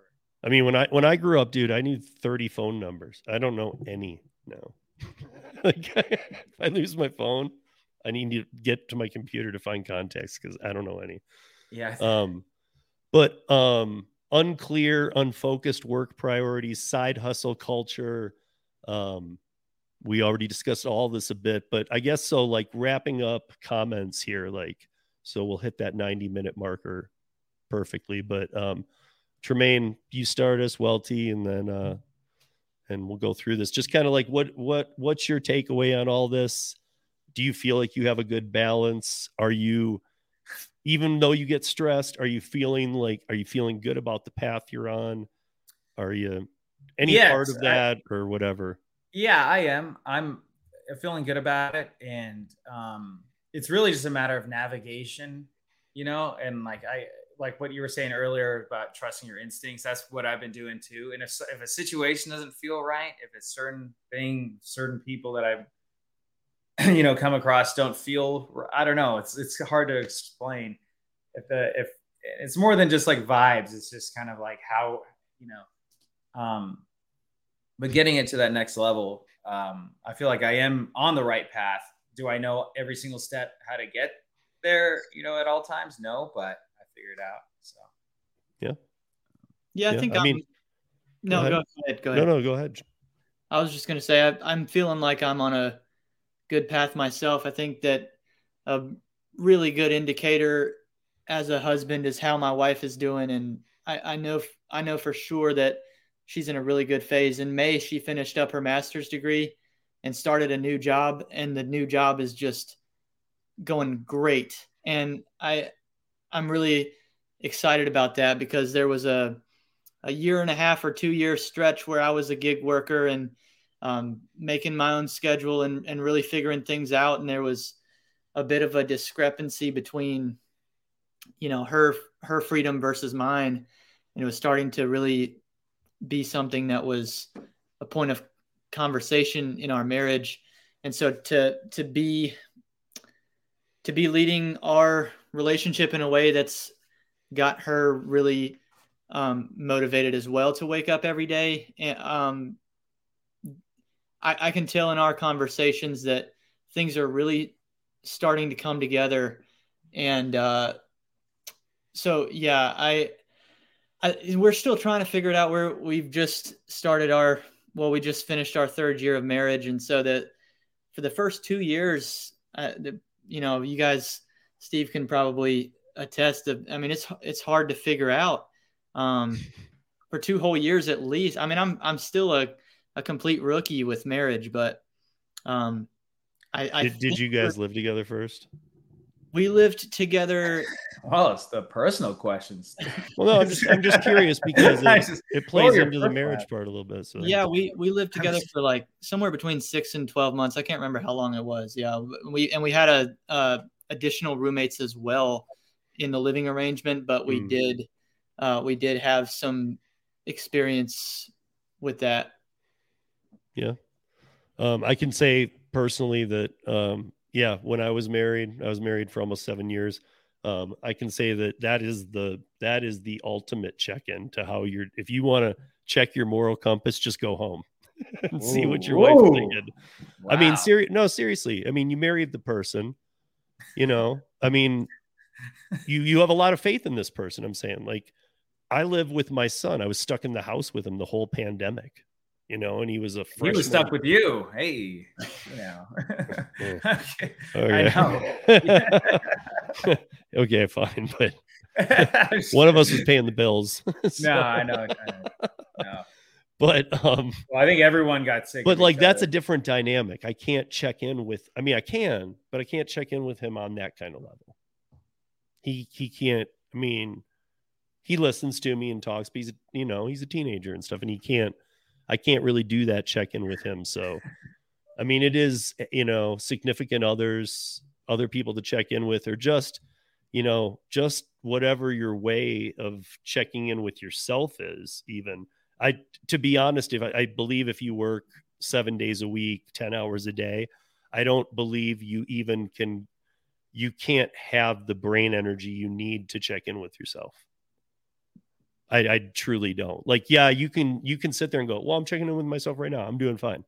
A: I mean, when I when I grew up, dude, I knew 30 phone numbers. I don't know any now. like, if I lose my phone, I need to get to my computer to find contacts because I don't know any.
C: yeah
A: Um, but um, unclear, unfocused work priorities, side hustle culture. Um, we already discussed all this a bit, but I guess so. Like wrapping up comments here, like so we'll hit that 90 minute marker perfectly. But um, Tremain, you start us, Welte, and then uh, and we'll go through this. Just kind of like what what what's your takeaway on all this? Do you feel like you have a good balance? Are you even though you get stressed, are you feeling like are you feeling good about the path you're on? Are you any
C: Yes,
A: part of
C: I-
A: that or whatever?
C: yeah i am i'm feeling good about it and um it's really just a matter of navigation you know and like i like what you were saying earlier about trusting your instincts. That's what I've been doing too. And if if a situation doesn't feel right, if it's certain thing, certain people that I've you know come across don't feel, I don't know. It's it's hard to explain. If the if it's more than just like vibes, it's just kind of like how you know. Um, but getting it to that next level, um, I feel like I am on the right path. Do I know every single step how to get there? You know, at all times, no, but I figured out. So
D: Yeah, yeah I
A: Yeah,
D: think
A: I
D: I
A: mean-
D: mean, no,
A: go
D: go
A: ahead.
D: ahead. Go
A: No,
D: ahead.
A: no, go ahead.
D: I was just going to say, I, I'm feeling like I'm on a good path myself. I think that a really good indicator as a husband is how my wife is doing. And I, I know, I know for sure that she's in a really good phase. In May, she finished up her master's degree and started a new job. And the new job is just going great. And I, I'm really excited about that because there was a, a year and a half or two year stretch where I was a gig worker and um, making my own schedule and, and really figuring things out. And there was a bit of a discrepancy between, you know, her her freedom versus mine, and it was starting to really be something that was a point of conversation in our marriage. And so to to be to be leading our relationship in a way that's got her really um, motivated as well to wake up every day. And, um, I, I can tell in our conversations that things are really starting to come together. And uh, so, yeah, I, I, we're still trying to figure it out. Where we've just started our, well, we just finished our third year of marriage, and so that for the first two years, uh, the, you know, you guys, Steve can probably attest. Of, I mean, it's it's hard to figure out um, for two whole years at least. I mean, I'm I'm still a, a complete rookie with marriage, but um, I, I
A: Did, did you guys live together first?
D: we lived together.
C: well, it's the personal questions.
A: Well, no, I'm just I'm just curious because it,
C: just-
A: it plays into the marriage part a little bit. So
D: Yeah, we we lived together for like somewhere between six and twelve months. I can't remember how long it was. Yeah, we and we had a uh, additional roommates as well in the living arrangement, but we
A: Mm.
D: did uh, we did have some experience with that.
A: Um, I can say personally that, um, yeah, when I was married, I was married for almost seven years. Um, I can say that that is the that is the ultimate check-in to how you're. If you want to check your moral compass, just go home and see what your wife's
C: Whoa.
A: thinking. I mean,
C: Wow.
A: serious. No, seriously. I mean, you married the person. You know, I mean, you you have a lot of faith in this person. I'm saying, like, I live with my son. I was stuck in the house with him the whole pandemic. You know, and he was a
C: he was stuck with you. Hey, you know.
A: Yeah.
C: okay.
A: Okay. okay, fine. But one of us was paying the bills. So-
C: No, I know. I know. No.
A: But um,
C: Well, I think everyone got sick.
A: but like that's a different dynamic. I can't check in with. I mean, I can, but I can't check in with him on that kind of level. He he can't. I mean, he listens to me and talks, but he's you know he's a teenager and stuff, and he can't. I can't really do that check in with him. So, I mean, it is eh, you know significant others, other people to check in with, or just you know just whatever your way of checking in with yourself is. Even I, to be honest, if I, I believe if you work seven days a week, ten hours a day, I don't believe you even can. You can't have the brain energy you need to check in with yourself. I, I truly don't. Like, yeah, you can you can sit there and go, well, I'm checking in with myself right now. I'm doing fine.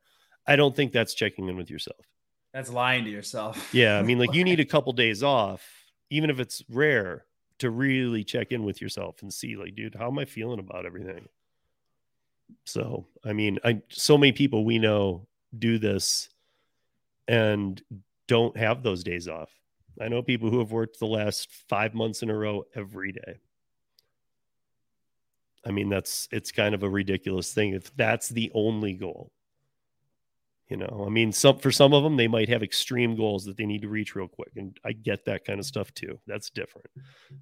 A: I don't think that's checking in with yourself.
C: That's lying to yourself.
A: Yeah, I mean, like you need a couple days off, even if it's rare, to really check in with yourself and see, like, dude, how am I feeling about everything? So, I mean, I so many people we know do this and don't have those days off. I know people who have worked the last five months in a row every day. I mean, that's it's kind of a ridiculous thing if that's the only goal. You know, I mean, some for some of them they might have extreme goals that they need to reach real quick, and I get that kind of stuff too. That's different,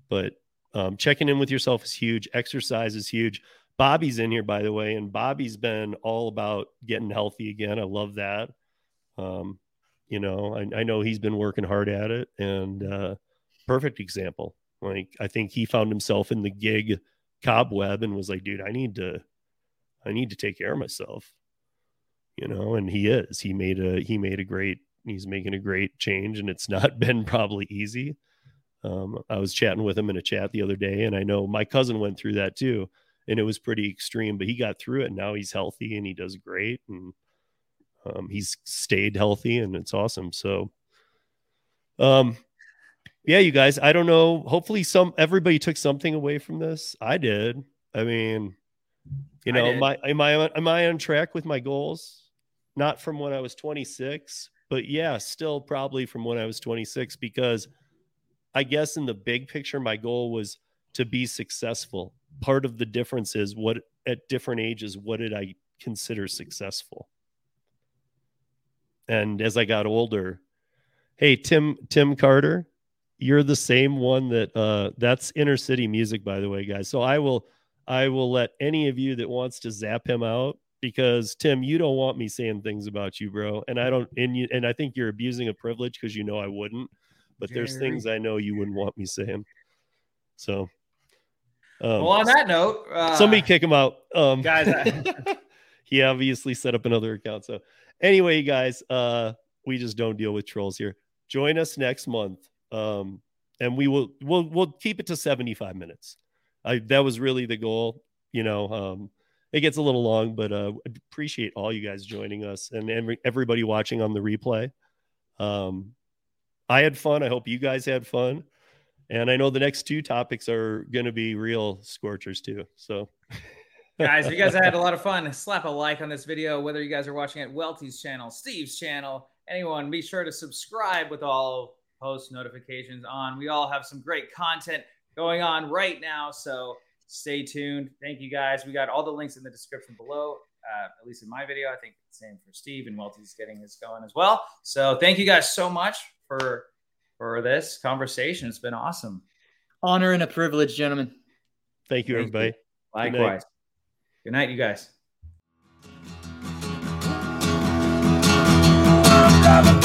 A: but um, checking in with yourself is huge. Exercise is huge. Bobby's in here, by the way, and Bobby's been all about getting healthy again. I love that. Um, you know, I, I know he's been working hard at it, and uh, perfect example. Like I think he found himself in the gig cobweb and was like, dude, I need to I need to take care of myself. You know, and he is. He made a he made a great he's making a great change and it's not been probably easy. Um, I was chatting with him in a chat the other day, and I know my cousin went through that too, and it was pretty extreme, but he got through it. And now he's healthy and he does great, and um, he's stayed healthy, and it's awesome. So, um, yeah, you guys, I don't know. Hopefully, some everybody took something away from this. I did. I mean, you know,
C: did.
A: am I am I am I on track with my goals? Not from when I was 26, but yeah, still probably from when I was 26 because I guess in the big picture, my goal was to be successful. Part of the difference is what at different ages, what did I consider successful? And as I got older, hey, Tim, Tim Carter, you're the same one that uh that's inner city music, by the way, guys. So I will I will let any of you that wants to zap him out because Tim, you don't want me saying things about you, bro. And I don't and you and I think you're abusing a privilege because you know I wouldn't but there's things I know you wouldn't want me saying. So, um,
C: well, on that note, uh,
A: somebody kick him out. Um,
C: guys, I-
A: he obviously set up another account. So, anyway, guys, uh, we just don't deal with trolls here. Join us next month, um, and we will we'll we'll keep it to 75 minutes. I that was really the goal. You know, um, it gets a little long, but uh, I appreciate all you guys joining us and every, everybody watching on the replay. Um, I had fun. I hope you guys had fun. And I know the next two topics are going to be real scorchers too. So,
C: guys, if you guys had a lot of fun, slap a like on this video, whether you guys are watching at Welte's channel, Steve's channel, anyone, be sure to subscribe with all post notifications on. We all have some great content going on right now. So stay tuned. Thank you guys. We got all the links in the description below. Uh, at least in my video, I think the same for Steve and Welte's getting this going as well. So thank you guys so much for for this conversation. It's been awesome.
D: Honor and a privilege, gentlemen.
A: thank you,
C: Thank you.
A: everybody. night.
C: Likewise. Good night, you guys.
B: Driving my